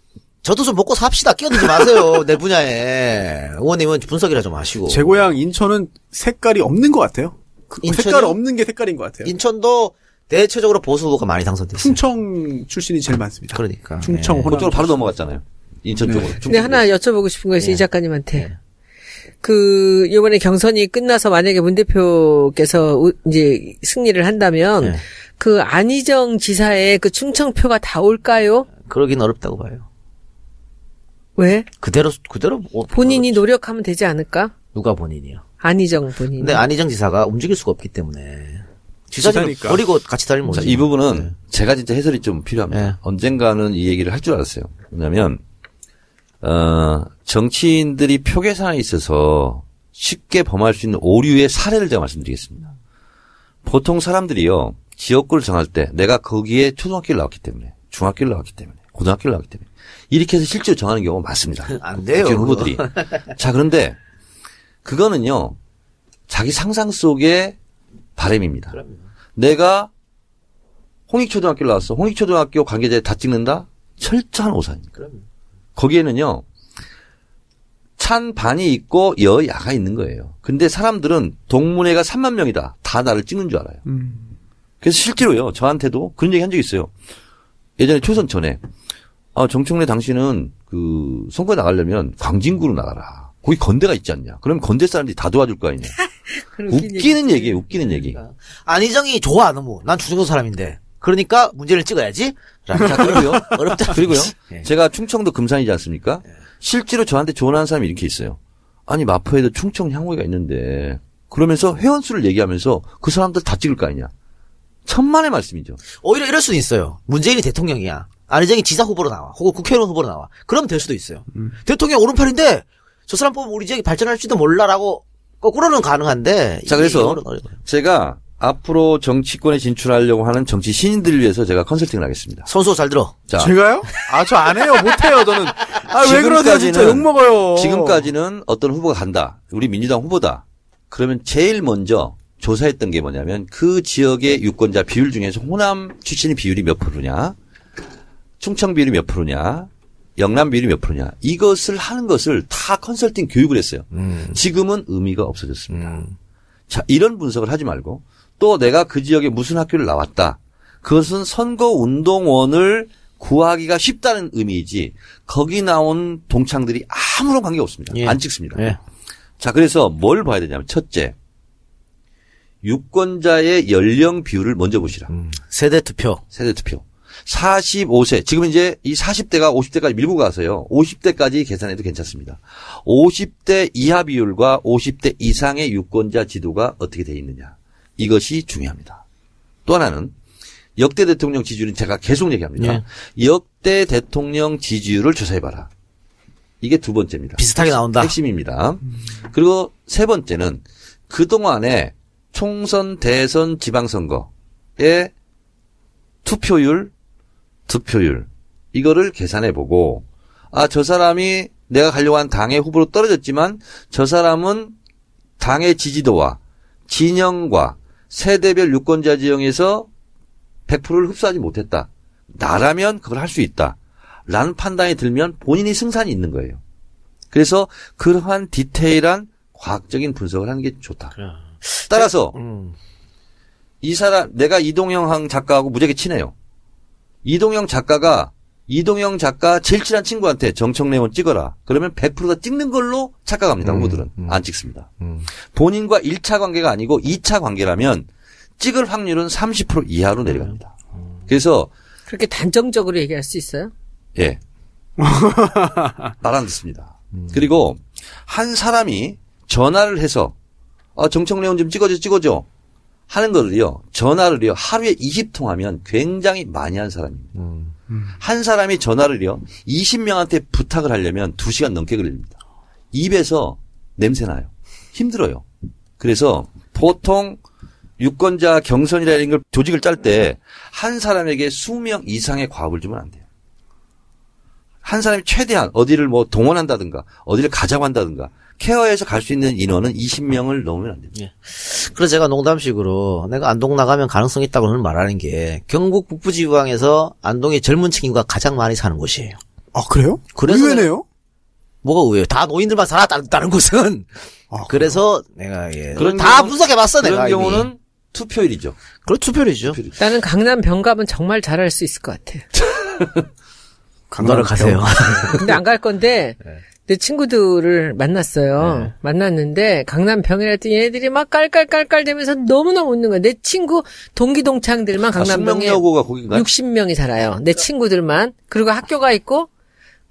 저도 좀 먹고 삽시다. 끼어들지 마세요. 내 분야에. 의원님은 분석이라 좀 하시고. 제 고향 인천은 색깔이 없는 것 같아요. 그? 색깔 없는 게 색깔인 것 같아요. 인천도 대체적으로 보수 후보가 많이 당선됐어요. 충청 출신이 제일 많습니다. 그러니까. 충청 예. 호남 그쪽으로 바로 넘어갔잖아요. 인천 쪽으로. 근데. 하나 여쭤보고 싶은 것이 예. 이 작가님한테. 그, 이번에 경선이 끝나서 만약에 문 대표께서 우- 이제 승리를 한다면, 예. 그 안희정 지사의 그 충청표가 다 올까요? 그러긴 어렵다고 봐요. 왜? 그대로 그대로 뭐- 본인이 노력하면 되지 않을까? 누가 본인이요? 안희정 본인. 근데 안희정 지사가 움직일 수가 없기 때문에 지사니까. 버리고 같이 다니면 자. 이 부분은 제가 진짜 해설이 좀 필요합니다. 네. 언젠가는 이 얘기를 할 줄 알았어요. 왜냐면, 어, 정치인들이 표 계산에 있어서 쉽게 범할 수 있는 오류의 사례를 제가 말씀드리겠습니다. 보통 사람들이요, 지역구를 정할 때 내가 거기에 초등학교를 나왔기 때문에, 중학교를 나왔기 때문에, 고등학교를 나왔기 때문에, 이렇게 해서 실제로 정하는 경우가 많습니다. 안 돼요. 후보들이. 자, 그런데 그거는요, 자기 상상 속의 바램입니다. 내가 홍익초등학교를 나왔어. 홍익초등학교 관계자에 다 찍는다? 철저한 오산입니다. 거기에는요, 찬 반이 있고 여야가 있는 거예요. 근데 사람들은 동문회가 3만 명이다. 다 나를 찍는 줄 알아요. 음. 그래서 실제로요, 저한테도 그런 얘기 한 적이 있어요. 예전에 초선 전에, 아, 정청래 당신은 그 선거에 나가려면 광진구로 나가라. 거기 건대가 있지 않냐. 그럼 건대 사람들이 다 도와줄 거 아니냐. 웃기는. 얘기예요, 웃기는 얘기. 안희정이 좋아 너무. 난 주정도 사람인데. 그러니까 문제를 찍어야지. 자, 그리고요. 어렵다. 그리고요. 예. 제가 충청도 금산이지 않습니까? 실제로 저한테 조언하는 사람이 이렇게 있어요. 아니, 마포에도 충청 향후회가 있는데, 그러면서 회원수를 얘기하면서 그 사람들 다 찍을 거 아니냐. 천만의 말씀이죠. 오히려 이럴 수는 있어요. 문재인이 대통령이야. 안희정이 지사 후보로 나와. 혹은 국회의원 후보로 나와. 그럼 될 수도 있어요. 대통령 오른팔인데 저 사람 뽑으면 우리 지역이 발전할지도 몰라라고 거꾸로는 가능한데. 자, 그래서. 제가 앞으로 정치권에 진출하려고 하는 정치 신인들을 위해서 제가 컨설팅을 하겠습니다. 선수 잘 들어. 자, 제가요? 아, 저 안 해요. 못 해요, 저는. 아, 왜 그러세요? 진짜 지금까지는- 욕먹어요. 지금까지는 어떤 후보가 간다. 우리 민주당 후보다. 그러면 제일 먼저 조사했던 게 뭐냐면 그 지역의 유권자 비율 중에서 호남 출신의 비율이 몇 프로냐, 충청 비율이 몇 프로냐, 영남 비율이 몇 프로냐. 이것을 하는 것을 다 컨설팅 교육을 했어요. 지금은 의미가 없어졌습니다. 자, 이런 분석을 하지 말고 또 내가 그 지역에 무슨 학교를 나왔다. 그것은 선거 운동원을 구하기가 쉽다는 의미이지 거기 나온 동창들이 아무런 관계 없습니다. 예. 안 찍습니다. 예. 자, 그래서 뭘 봐야 되냐면 첫째, 유권자의 연령 비율을 먼저 보시라. 세대 투표. 세대 투표. 45세. 지금 이제 이 40대가 50대까지 밀고 가서요. 50대까지 계산해도 괜찮습니다. 50대 이하 비율과 50대 이상의 유권자 지도가 어떻게 되어 있느냐. 이것이 중요합니다. 또 하나는 역대 대통령 지지율은 제가 계속 얘기합니다. 역대 대통령 지지율을 조사해봐라. 이게 두 번째입니다. 비슷하게 나온다. 핵심입니다. 그리고 세 번째는 그동안에 총선, 대선, 지방선거의 투표율, 득표율 이거를 계산해 보고 아 저 사람이 내가 가려고 한 당의 후보로 떨어졌지만 저 사람은 당의 지지도와 진영과 세대별 유권자 지형에서 100%를 흡수하지 못했다. 나라면 그걸 할 수 있다. 라는 판단이 들면 본인이 승산이 있는 거예요. 그래서 그러한 디테일한 과학적인 분석을 하는 게 좋다. 따라서 음. 이 사람 내가 이동영 작가하고 무지하게 친해요. 이동영 작가가 이동영 작가 제일 친한 친구한테 정청래원 찍어라. 그러면 100%다 찍는 걸로 착각합니다. 후보들은 안 찍습니다. 본인과 1차 관계가 아니고 2차 관계라면 찍을 확률은 30% 이하로 내려갑니다. 그래서 그렇게 단정적으로 얘기할 수 있어요? 예. 말 안 듣습니다. 그리고 한 사람이 전화를 해서 아, 정청래원 좀 찍어줘 찍어줘 하는 거를요. 전화를요. 하루에 20통 하면 굉장히 많이 한 사람입니다. 한 사람이 전화를요. 20명한테 부탁을 하려면 2시간 넘게 걸립니다. 입에서 냄새 나요. 힘들어요. 그래서 보통 유권자 경선이라는 걸 조직을 짤 때 한 사람에게 수명 이상의 과업을 주면 안 돼요. 한 사람이 최대한 어디를 뭐 동원한다든가 어디를 가자고 한다든가 케어해서 갈 수 있는 인원은 20명을 넘으면 안 됩니다. 그래서 제가 농담식으로 내가 안동 나가면 가능성 있다고는 말하는 게 경북 북부지방에서 안동의 젊은 층 인구가 가장 많이 사는 곳이에요. 아, 그래요? 그래서 의외네요? 뭐가 의외요? 다 노인들만 살았다는 다른 곳은. 아, 그래서 내가 예. 그런 다 경우는- 분석해봤어 그런 내가. 이미. 경우는 투표율이죠. 그런 투표율이죠. 나는 강남 병갑은 정말 잘할 수 있을 것 같아. 강가를 가세요. 근데 안 갈 건데 내 친구들을 만났어요. 만났는데 강남 병이라 했더니 얘네들이 막 깔깔깔깔 대면서 너무너무 웃는 거야. 내 친구 동기 동창들만 아, 강남 병에 거긴가요? 60명이 살아요. 내 친구들만. 그리고 학교가 있고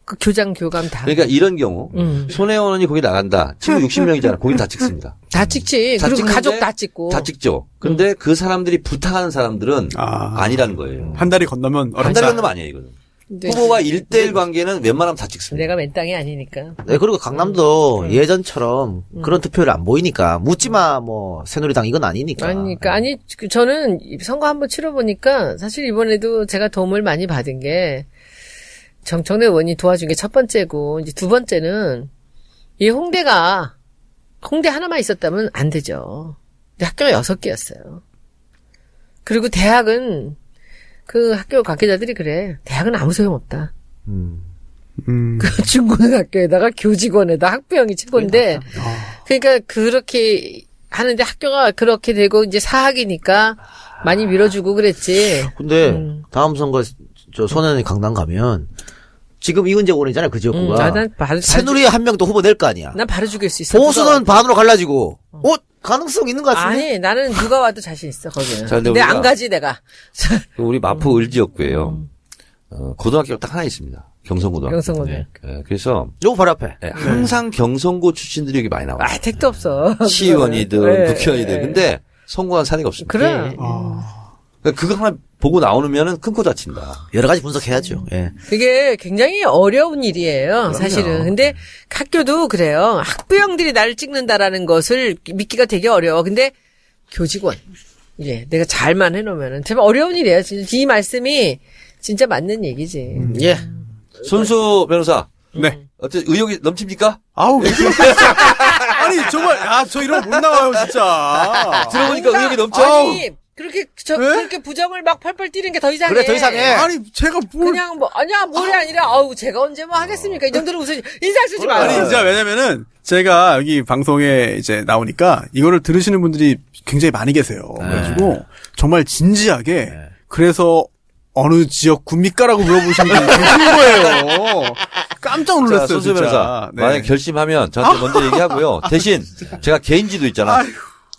그 교장 교감 다. 그러니까 이런 경우 음. 손혜원이 거기 나간다. 친구 60명이잖아. 거기 다 찍습니다. 다 찍지. 다 그리고 찍는데 가족 다 찍고. 다 찍죠. 근데 그 사람들이 부탁하는 사람들은 아. 아. 니라는 거예요. 한 달이 건너면 한 달이 건너면 아니에요, 이거는. 근데 후보와 일대일 관계는 웬만하면 다 찍습니다. 내가 맨 땅이 아니니까. 네, 그리고 강남도 예전처럼 음. 그런 투표율이 안 보이니까 묻지마 뭐 새누리당 이건 아니니까. 아니니까 아니 그 저는 이 선거 한번 치러보니까 사실 이번에도 제가 도움을 많이 받은 게 정청래 의원이 도와준 게 첫 번째고 이제 두 번째는 이 홍대가 홍대 하나만 있었다면 안 되죠. 근데 학교가 여섯 개였어요. 그리고 대학은 그 학교 관계자들이 그래. 대학은 아무 소용 없다. 음. 음. 그 중고등학교에다가 교직원에다 학부형이 최고인데 그러니까 그렇게 하는데 학교가 그렇게 되고 이제 사학이니까 많이 밀어주고 그랬지. 근데 음. 다음 선거 저 손혜원이 강남 가면 지금 이은재 의원이잖아요 그 음, 지역구가. 아, 난 바로 새누리 한명 더 후보 낼 거 아니야. 난 바로 죽일 수 있어. 보수는 반으로 갈라지고. 어 가능성 있는 것 누가- 같은데. 아니 나는 누가 와도 자신 있어 거기는. 자, 근데 근데 안 가지 내가. 우리 마포 음. 을지역구에요. 어, 고등학교가 딱 하나 있습니다. 경성고등학교. 경성고등학교. 네. 예, 그래서 요거 바로 앞에. 예, 항상 경성고 출신들이 여기 많이 나와요. 아 택도 없어. 시의원이든 네, 국회의원이든. 네. 근데 성공한 사례가 없습니다. 그래. 그러니까 그거 하나 보고 나오면은 큰코 다친다. 여러 가지 분석해야죠. 예. 그게 굉장히 어려운 일이에요, 사실은. 근데 학교도 그래요. 학부형들이 나를 찍는다라는 것을 믿기가 되게 어려워. 근데 교직원. 예, 내가 잘만 해놓으면은. 정말 어려운 일이에요. 진짜 이 말씀이 진짜 맞는 얘기지. 예. 손수 변호사. 네. 어때 의욕이 넘칩니까? 아우. 아니 정말 아 저 이런 거 못 나와요 진짜. 들어보니까 의욕이 넘쳐. 아니, 그렇게, 저, 왜? 그렇게 부정을 막 펄펄 뛰는 게 더 이상해. 그래, 더 이상해. 아니 제가 뭘 그냥 뭐, 아니야, 뭐이 아니라, 아우, 제가 언제 뭐 하겠습니까? 이 정도로 무슨, 인상 쓰지 마요. 아니 진짜 왜냐면은 제가 여기 방송에 이제 나오니까 이거를 들으시는 분들이 굉장히 많이 계세요. 그래가지고 정말 진지하게 그래서 어느 지역구입니까라고 물어보시는 분이 계신 거예요. 깜짝 자, 놀랐어요 손수 진짜. 네. 만약 결심하면 저한테 먼저 얘기하고요. 대신 제가 개인지도 있잖아.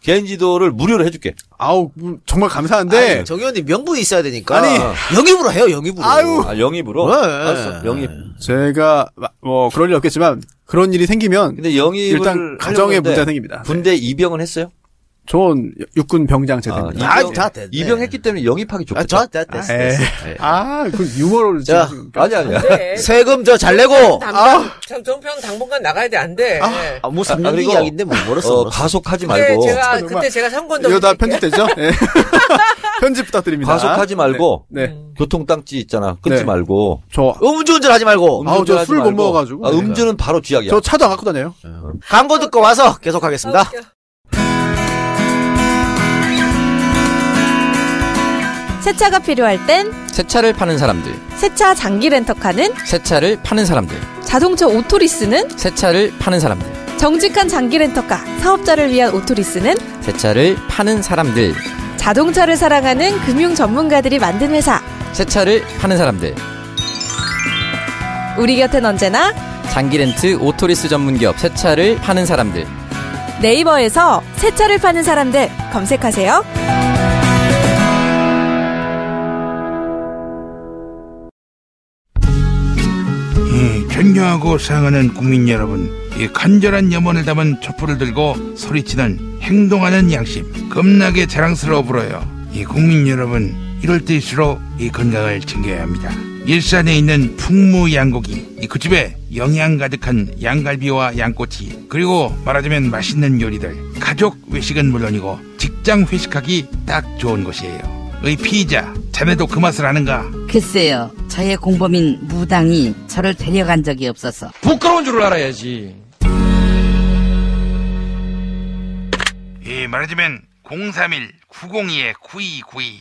개인 지도를 무료로 해줄게. 아우 음, 정말 감사한데 아니, 정 의원님 명분이 있어야 되니까. 아니. 영입으로 해요, 영입으로. 아유. 아, 영입으로? 네. 알았어. 영입. 제가 뭐 그럴 일 없겠지만 그런 일이 생기면 근데 영입을 일단 가정에 하는데 문제가 생깁니다. 군대 입영은 했어요? 전 육군 병장 아, 제대입니다. 아, 입영, 다 됐네. 입영했기 때문에 영입하기 아, 좋겠다. 저, 됐, 됐, 에. 됐. 아, 그 유머를 자, 지금 아니 아니야. 네. 세금 저 잘 내고. 정- 정평 당분간 나가야 돼, 안 돼. 네. 아, 뭐 아, 3년 그리고, 이야기인데 뭐 멀었어. 어. 가속하지 말고 제가, 정말. 그때 제가 선거운동. 이거 다. 편집되죠? 예. 편집 부탁드립니다. 가속하지 말고 네. 네. 교통 땅지 있잖아. 끊지 네. 말고. 저, 음주운전 하지 말고. 아우, 저 음주운전하지 술못 말고. 먹어가지고. 아, 음주는 바로 쥐약이야. 저 차도 안 갖고 다녀요. 광고 듣고 와서 계속하겠습니다. 세차가 필요할 땐 새차를 파는 사람들, 새차 장기 렌터카는 새차를 파는 사람들, 자동차 오토리스는 새차를 파는 사람들, 정직한 장기 렌터카 사업자를 위한 오토리스는 새차를 파는 사람들, 자동차를 사랑하는 금융 전문가들이 만든 회사. 새차를 파는 사람들, 우리 곁엔 언제나 장기 렌트 오토리스 전문 기업 새차를 파는 사람들, 네이버에서 세차를 파는 사람들 검색하세요. 존경하고 사랑하는 국민 여러분, 이 간절한 염원을 담은 촛불을 들고 소리치는 행동하는 양심, 겁나게 자랑스러워 불어요. 이 국민 여러분, 이럴 때일수록 이 건강을 챙겨야 합니다. 일산에 있는 풍무양고기, 이 그 집에 영양 가득한 양갈비와 양꼬치, 그리고 말하자면 맛있는 요리들, 가족 외식은 물론이고 직장 회식하기 딱 좋은 곳이에요. 의 피의자, 자네도 그 맛을 아는가? 글쎄요, 저의 공범인 무당이 저를 데려간 적이 없어서 부끄러운 줄 알아야지. 예, 말하자면 031-902-9292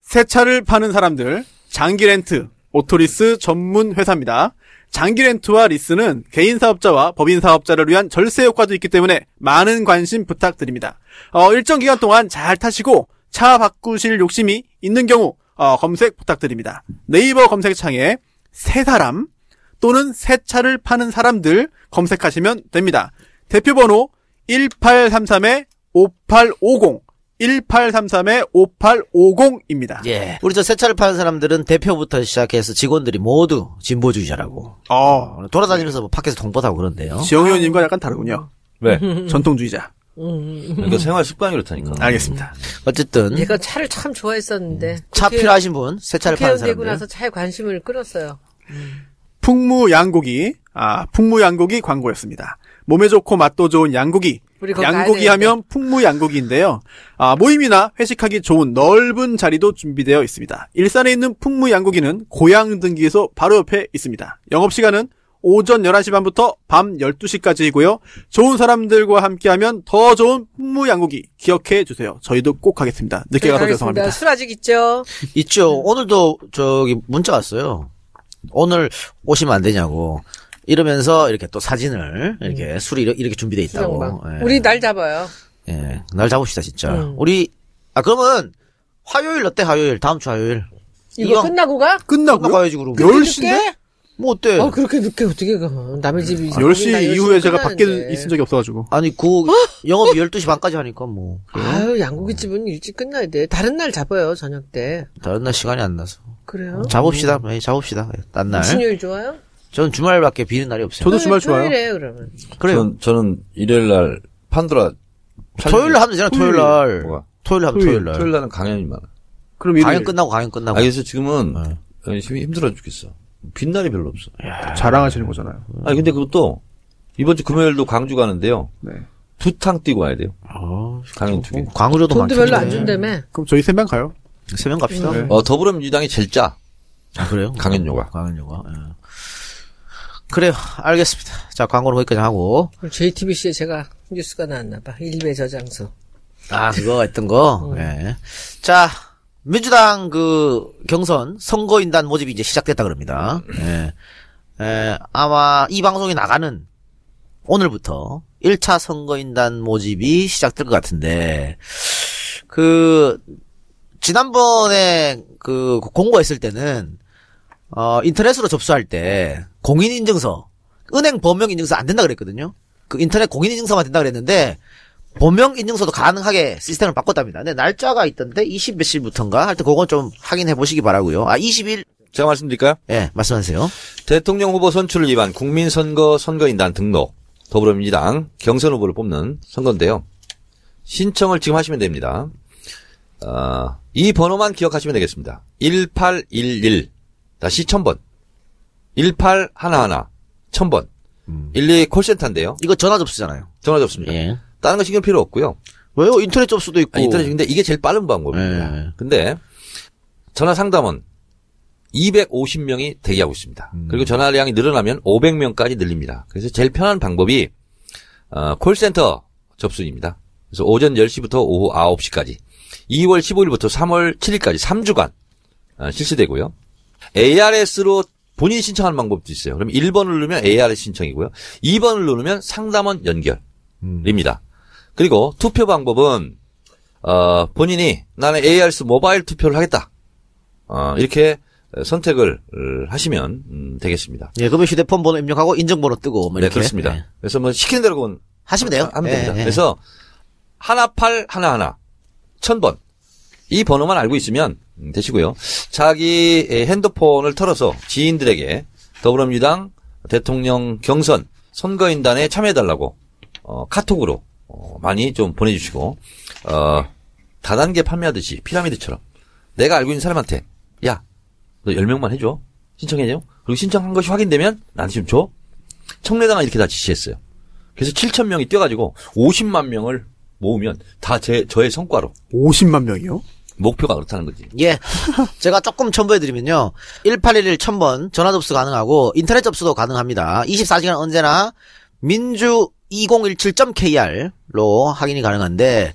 새차를 파는 사람들, 장기 렌트, 오토리스 전문 회사입니다. 장기 렌트와 리스는 개인 사업자와 법인 사업자를 위한 절세 효과도 있기 때문에 많은 관심 부탁드립니다. 어, 일정 기간 동안 잘 타시고 차 바꾸실 욕심이 있는 경우 어, 검색 부탁드립니다. 네이버 검색창에 새 사람 또는 새 차를 파는 사람들 검색하시면 됩니다. 대표 번호 1833-5850 1833-5850입니다. 예. 우리 저 새 차를 파는 사람들은 대표부터 시작해서 직원들이 모두 진보주의자라고. 어, 돌아다니면서 뭐 밖에서 동보하고 그런데요. 지영 의원님과 약간 다르군요. 왜? 전통주의자. 그러니까 생활 습관이 그렇다니까. 알겠습니다. 어쨌든 얘가 차를 참 좋아했었는데. 차 국회- 필요하신 분, 새 차를 파는 국회의원 되고 사람들. 나서 차에 관심을 끌었어요. 풍무 양고기, 아, 풍무 양고기 광고였습니다. 몸에 좋고 맛도 좋은 양고기. 우리 거기 가야 양고기. 하면 풍무 양고기인데요. 아, 모임이나 회식하기 좋은 넓은 자리도 준비되어 있습니다. 일산에 있는 풍무 양고기는 고향 등기에서 바로 옆에 있습니다. 영업시간은 오전 11시 반부터 밤 12시까지이고요. 좋은 사람들과 함께하면 더 좋은 풍무 양고기 기억해 주세요. 저희도 꼭 하겠습니다. 늦게 가서 알겠습니다. 죄송합니다. 술 아직 있죠? 있죠. 오늘도 저기 문자 왔어요. 오늘 오시면 안 되냐고. 이러면서 이렇게 또 사진을 이렇게 술이 이렇게, 준비돼 있다고. 수영방. 예. 음. 우리 날 잡아요. 예. 날 잡읍시다 진짜. 음. 우리 아 그러면 화요일 어때? 화요일 다음 주 화요일. 이거 이왕 끝나고 가? 끝나고요? 가야지 그럼. 10시인데? 뭐 어때? 어, 그렇게 늦게 어떻게 가? 남의 집이. 10시 이후에 제가 밖에 끝나는데. 있은 적이 없어가지고. 아니 그 영업이 12시 반까지 하니까 뭐. 아유, 양고기 집은 일찍 끝나야 돼. 다른 날 잡아요, 저녁 때. 다른 날 시간이 안 나서. 그래요? 잡읍시다. 예, 잡읍시다. 예, 딴 날. 무슨 요일 좋아요? 저는 주말밖에 비는 날이 없어요. 저도 주말 좋아요. 토요일에 그러면. 그래요. 저는, 저는 일요일 날 판도라 토요일 날 하면 되잖아. 토요일 날. 뭐가? 토요일 하면 토요일, 날. 토요일 날은 강연이 많아. 그럼 일요일 강연 끝나고 강연 끝나고. 아, 그래서 지금은 네. 어, 힘들어 죽겠어. 빈날이 별로 없어. 자랑하시는 거잖아요. 아니, 근데 그것도 이번 주 금요일도 광주 가는데요. 네. 두 탕 뛰고 와야 돼요. 아, 강연 두 개. 광주로도 돈도 많겠네. 별로 안 준다며. 그럼 저희 세 명 가요. 세 명 갑시다. 네. 어, 더불어민주당이 제일 짜. 아, 그래요? 강연료가. 강연료가. 예. 그래요. 알겠습니다. 자, 광고는 거기까지 하고. JTBC에 제가 뉴스가 나왔나봐. 일베 저장소. 아, 그거 했던 거. 예. 자, 민주당 그 경선 선거인단 모집이 이제 시작됐다 그럽니다. 예. 예, 아마 이 방송이 나가는 오늘부터 1차 선거인단 모집이 시작될 것 같은데, 그, 지난번에 그 공고했을 때는, 어, 인터넷으로 접수할 때 공인인증서, 은행 범명인증서 안 된다 그랬거든요. 그 인터넷 공인인증서만 된다 그랬는데, 본명 인증서도 가능하게 시스템을 바꿨답니다. 근데 날짜가 있던데 20 몇일부터인가? 하여튼 그건 좀 확인해 보시기 바라고요. 아 20일 제가 말씀드릴까요? 예 말씀하세요. 대통령 후보 선출을 위한 국민선거 선거인단 등록 더불어민주당 경선 후보를 뽑는 선거인데요. 신청을 지금 하시면 됩니다. 어, 이 번호만 기억하시면 되겠습니다. 1811 다시 1000번 1811 1000번 12 콜센터인데요. 이거 전화 접수잖아요. 전화 접습니다. 예. 다른 거 신경 필요 없고요. 왜요? 인터넷 접수도 있고. 아, 인터넷 근데 이게 제일 빠른 방법입니다. 예. 근데 전화 상담원 250명이 대기하고 있습니다. 그리고 전화량이 늘어나면 500명까지 늘립니다. 그래서 제일 편한 방법이 어, 콜센터 접수입니다. 그래서 오전 10시부터 오후 9시까지 2월 15일부터 3월 7일까지 3주간 어, 실시되고요. ARS로 본인이 신청하는 방법도 있어요. 그럼 1번을 누르면 ARS 신청이고요. 2번을 누르면 상담원 연결입니다. 그리고 투표 방법은 어, 본인이 나는 ARS 모바일 투표를 하겠다. 어, 이렇게 선택을 어, 하시면 음, 되겠습니다. 예, 그러면 휴대폰 번호 입력하고 인증번호 뜨고 뭐 네, 이렇게 그렇습니다. 예. 그래서 뭐 시키는 대로 하시면 돼요. 하면 예, 됩니다. 예. 그래서 하나 팔 하나 하나 천번 이 번호만 알고 있으면 음, 되시고요. 자기 의 핸드폰을 털어서 지인들에게 더불어민주당 대통령 경선 선거인단에 참여해달라고 어, 카톡으로 어, 많이 좀 보내주시고 어, 다단계 판매하듯이 피라미드처럼 내가 알고 있는 사람한테 야 너 10명만 해줘 신청해줘 그리고 신청한 것이 확인되면 나한테 좀 줘. 청래당은 이렇게 다 지시했어요. 그래서 7천 명이 뛰어가지고 50만 명을 모으면 다 제 저의 성과로 50만 명이요? 목표가 그렇다는 거지. 예. 제가 조금 첨부해드리면요. 1811 1000번 전화 접수 가능하고 인터넷 접수도 가능합니다. 24시간 언제나 민주 2017.kr로 확인이 가능한데,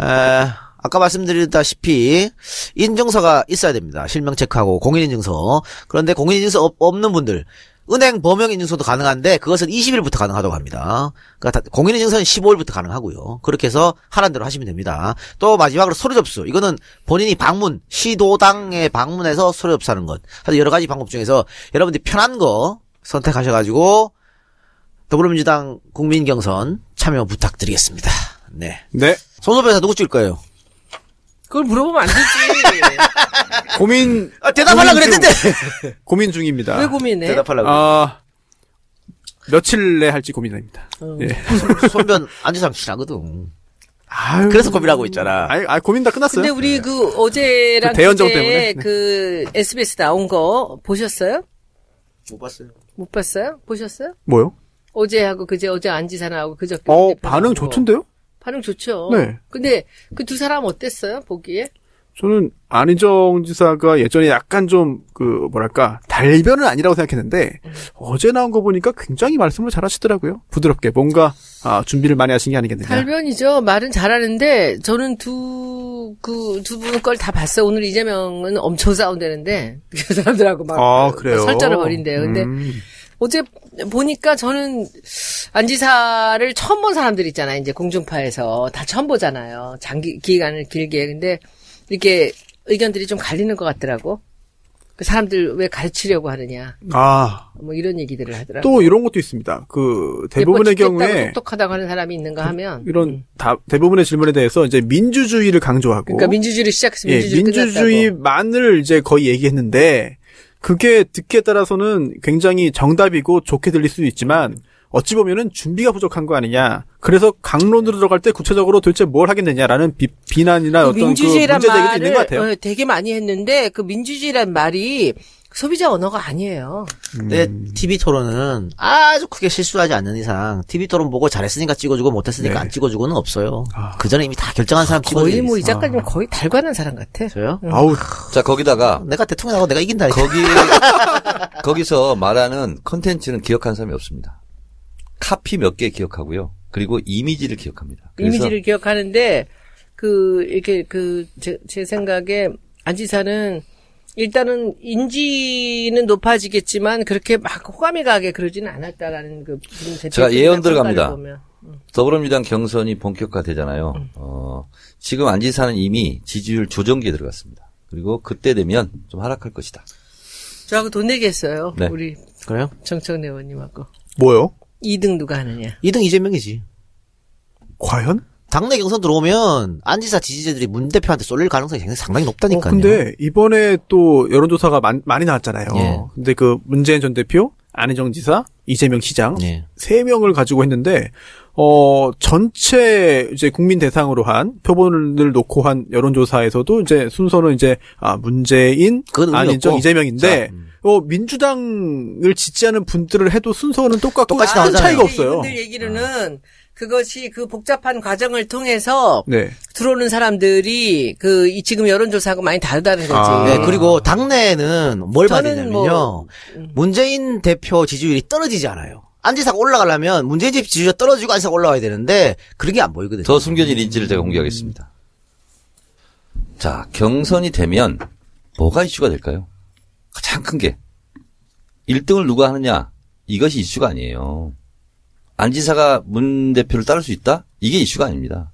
에, 아까 말씀드렸다시피 인증서가 있어야 됩니다. 실명 체크하고 공인인증서. 그런데 공인인증서 없, 없는 분들 은행 범용 인증서도 가능한데 그것은 20일부터 가능하다고 합니다. 그러니까 다- 공인인증서는 15일부터 가능하고요. 그렇게 해서 하라는 대로 하시면 됩니다. 또 마지막으로 서류 접수. 이거는 본인이 방문 시도당에 방문해서 서류 접수하는 것. 여러 가지 방법 중에서 여러분들이 편한 거 선택하셔가지고 더불어민주당 국민경선 참여 부탁드리겠습니다. 네. 네. 손소배사 누구 찍을 거예요? 그걸 물어보면 안 되지. 고민 아, 대답하려고 중- 그랬는데. 고민 중입니다. 왜 고민해? 대답하려고. 아 며칠 내 할지 고민입니다. 어. 예. 손변 안지상 친하거든. 아유. 그래서 고민하고 있잖아. 아, 아 고민 다 끝났어요. 근데 우리 그 어제랑 그 대연정 때문에? 네. 그 SBS 나온 거 보셨어요? 못 봤어요. 못 봤어요? 보셨어요? 뭐요? 어제하고 그제 어제 안지사나하고 그저께 어 반응. 좋던데요? 반응 좋죠. 네. 근데 그 두 사람 어땠어요? 보기에? 저는 안희정 지사가 예전에 약간 좀 그 뭐랄까 달변은 아니라고 생각했는데 어제 나온 거 보니까 굉장히 말씀을 잘하시더라고요. 부드럽게 뭔가 아, 준비를 많이 하신 게 아니겠느냐. 달변이죠. 말은 잘하는데 저는 두 그 두 분 걸 다 봤어요. 오늘 이재명은 엄청 싸운다는데 그 사람들하고 막 아 그래요. 설전을 벌인대요. 근데 음. 어제 보니까 저는 안지사를 처음 본 사람들 있잖아요. 이제 공중파에서 다 처음 보잖아요. 장기 기간을 길게. 근데 이렇게 의견들이 좀 갈리는 것 같더라고. 그 사람들 왜 가르치려고 하느냐. 아, 뭐 이런 얘기들을 하더라고. 또 이런 것도 있습니다. 그 대부분의 죽겠다고 경우에 똑똑하다고 하는 사람이 있는가 하면 이런 다, 대부분의 질문에 대해서 이제 민주주의를 강조하고 그러니까 민주주의를 시작해서 예, 민주주의 끝났다고. 민주주의만을 이제 거의 얘기했는데 그게 듣기에 따라서는 굉장히 정답이고 좋게 들릴 수도 있지만 어찌 보면은 준비가 부족한 거 아니냐. 그래서 강론으로 들어갈 때 구체적으로 도대체 뭘 하겠느냐라는 비, 비난이나 그 어떤 그 문제 제기도 있는 것 같아요. 어, 되게 많이 했는데 그 민주주의란 말이 소비자 언어가 아니에요. 내 TV 토론은 아주 크게 실수하지 않는 이상 TV 토론 보고 잘했으니까 찍어주고 못했으니까 네. 안 찍어주고는 없어요. 그 전에 이미 다 결정한 사람 찍어주고 거의 뭐 이. 작가님 거의 달관한 사람 같아. 저요? 아우 자, 거기다가 내가 대통령하고 내가 이긴다. 거기 거기서 말하는 컨텐츠는 기억하는 사람이 없습니다. 카피 몇 개 기억하고요. 그리고 이미지를 기억합니다. 이미지를 기억하는데 그 이렇게 그제 생각에 안지사는 일단은 인지는 높아지겠지만 그렇게 막 호감이 가게 그러지는 않았다라는 그 제가 예언들 평가를 갑니다. 보면. 더불어민주당 경선이 본격화되잖아요. 어, 지금 안지사는 이미 지지율 조정기에 들어갔습니다. 그리고 그때 되면 좀 하락할 것이다. 저하고 돈 내겠어요. 네. 우리 그래요? 정청래 의원님하고 뭐요? 2등 누가 하느냐. 2등 이재명이지. 과연? 당내 경선 들어오면 안지사 지지자들이 문 대표한테 쏠릴 가능성이 굉장히 상당히 어, 높다니까요. 근데 이번에 또 여론조사가 많, 많이 나왔잖아요. 예. 근데 그 문재인 전 대표, 안희정 지사, 이재명 시장 예. 세 명을 가지고 했는데 어 전체 이제 국민 대상으로 한 표본을 놓고 한 여론조사에서도 이제 순서는 이제 아 문재인, 안희정. 이재명인데 자, 음. 어 민주당을 지지하는 분들을 해도 순서는 똑같고 똑같이 큰 나오잖아요. 차이가 없어요. 이분들 얘기로는 그것이 그 복잡한 과정을 통해서 네. 들어오는 사람들이 그 이 지금 여론조사하고 많이 다르다는 거지. 아. 네, 그리고 당내에는 뭘 되냐면요. 뭐, 음. 문재인 대표 지지율이 떨어지지 않아요. 안지사가 올라가려면 문재인 집 지지율이 떨어지고 안지사가 올라와야 되는데 그런 게 안 보이거든요. 더 숨겨진 인지를 제가 공개하겠습니다. 자, 경선이 되면 뭐가 이슈가 될까요? 가장 큰 게 1등을 누가 하느냐 이것이 이슈가 아니에요. 안 지사가 문 대표를 따를 수 있다? 이게 이슈가 아닙니다.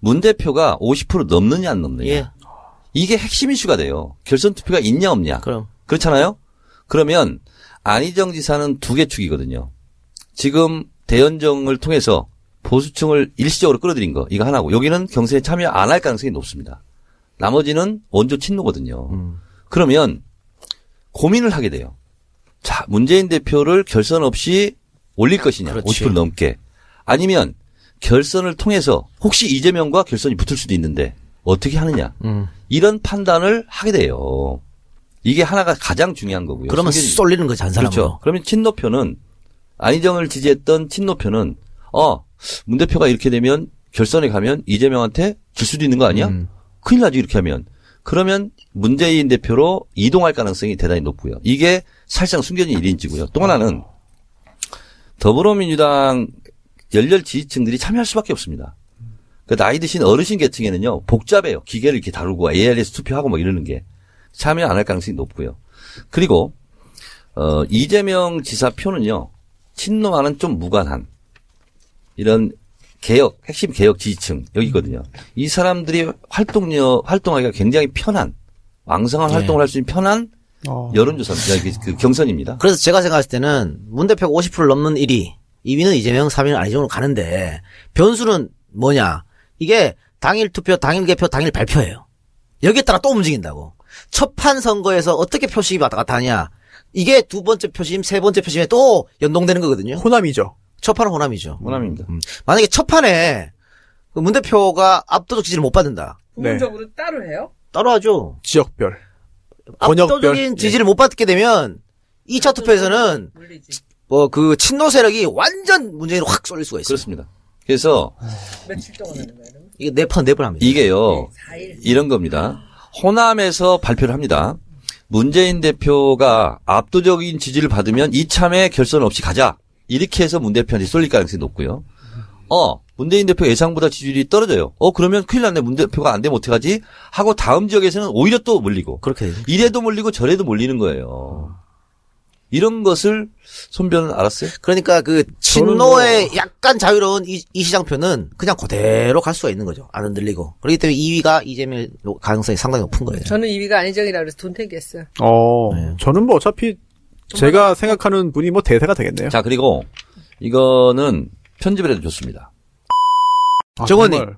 문 대표가 50% 넘느냐 안 넘느냐 예. 이게 핵심 이슈가 돼요. 결선 투표가 있냐 없냐 그럼. 그렇잖아요? 그러면 안희정 지사는 두 개 축이거든요. 지금 대연정을 통해서 보수층을 일시적으로 끌어들인 거 이거 하나고 여기는 경선에 참여 안 할 가능성이 높습니다. 나머지는 원조 친노거든요. 음. 그러면 고민을 하게 돼요. 자, 문재인 대표를 결선 없이 올릴 것이냐, 그렇지. 50% 넘게. 아니면 결선을 통해서 혹시 이재명과 결선이 붙을 수도 있는데 어떻게 하느냐. 음. 이런 판단을 하게 돼요. 이게 하나가 가장 중요한 거고요. 그러면 승진이- 쏠리는 거지 한 사람으로. 그렇죠. 그러면 친노표는 안희정을 지지했던 친노표는 어, 문 대표가 이렇게 되면 결선에 가면 이재명한테 질 수도 있는 거 아니야? 음. 큰일 나지 이렇게 하면. 그러면 문재인 대표로 이동할 가능성이 대단히 높고요. 이게 사실상 숨겨진 1인지고요. 또 하나는 더불어민주당 열렬 지지층들이 참여할 수밖에 없습니다. 그 나이 드신 어르신 계층에는요 복잡해요. 기계를 이렇게 다루고 ARS 투표하고 뭐 이러는 게 참여 안 할 가능성이 높고요. 그리고 어, 이재명 지사 표는요, 친노와는 좀 무관한 이런 개혁, 핵심 개혁 지지층, 여기거든요. 이 사람들이 활동력, 활동하기가 굉장히 편한, 왕성한 네. 활동을 할 수 있는 편한 어. 여론조사입니다. 그, 그 경선입니다. 그래서 제가 생각했을 때는 문 대표가 50% 넘는 1위, 2위는 이재명, 3위는 안희정으로 가는데 변수는 뭐냐? 이게 당일 투표, 당일 개표, 당일 발표예요. 여기에 따라 또 움직인다고. 첫판 선거에서 어떻게 표식이 왔다 갔다 하냐? 이게 두 번째 표심, 세 번째 표심에 또 연동되는 거거든요. 호남이죠. 첫 판은 호남이죠. 호남입니다. 음. 만약에 첫 판에 그문 대표가 압도적 지지를 못 받는다. 네. 부분적으로 따로 해요? 따로 하죠. 지역별. 권역별. 압도적인 지지를 못 받게 되면 2차 투표에서는. 뭐 그 친노 세력이 완전 문재인으로 확 쏠릴 수가 있어요. 그렇습니다. 그래서 며칠 동안 하는 거예요? 이게 네번 네번 합니다. 이게요, 4일. 이런 겁니다. 호남에서 발표를 합니다. 문재인 대표가 압도적인 지지를 받으면 이참에 결선 없이 가자. 이렇게 해서 문 대표한테 쏠릴 가능성이 높고요. 어, 문재인 대표 예상보다 지지율이 떨어져요. 어, 그러면 큰일 났네. 문 대표가 안 되면 어떡하지? 하고 다음 지역에서는 오히려 또 몰리고. 그렇게 되죠. 이래도 몰리고 저래도 몰리는 거예요. 이런 것을 손변은 알았어요? 그러니까 그 친노의 약간 자유로운 이, 이 시장표는 그냥 그대로 갈 수가 있는 거죠. 안 흔들리고. 그렇기 때문에 2위가 이재명 가능성이 상당히 높은 거예요. 저는 2위가 안희정이라 그래서 돈 탱겼어요. 어, 네. 저는 뭐 어차피 제가 생각하는 분이 뭐 대세가 되겠네요. 자, 그리고 이거는 편집을 해도 좋습니다. 아, 정원님. 정말.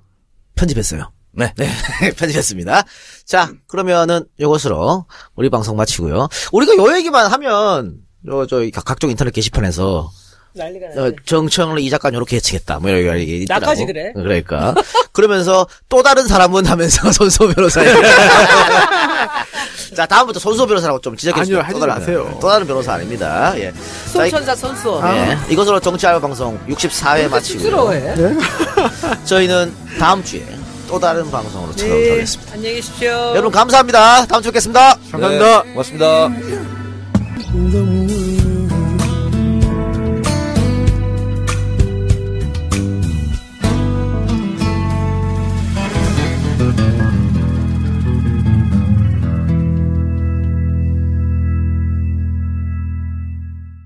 편집했어요. 네. 네, 편집했습니다. 자, 그러면은 요것으로 우리 방송 마치고요. 우리가 요 얘기만 하면 요, 저, 각- 각종 인터넷 게시판에서 난리가 어. 정청래 이 작가 요렇게 예측했다. 뭐 이런 얘기 있더라고. 나까지 그래? 그러니까. 그러면서 또 다른 사람은 하면서 손수호 변호사. 자, 다음부터 손수호 변호사라고 좀 지적해 주세요. 아니요, 하지 마세요. 또 다른 변호사 아닙니다. 예. 손천사 선수. 예. 이것으로 정치 알바 방송 64회 마치고요. 쑥스러워해. 저희는 다음 주에 또 다른 방송으로 네. 찾아오겠습니다. 안녕히 계십시오. 여러분 감사합니다. 다음 주에 뵙겠습니다. 감사합니다. 네, 고맙습니다. 너무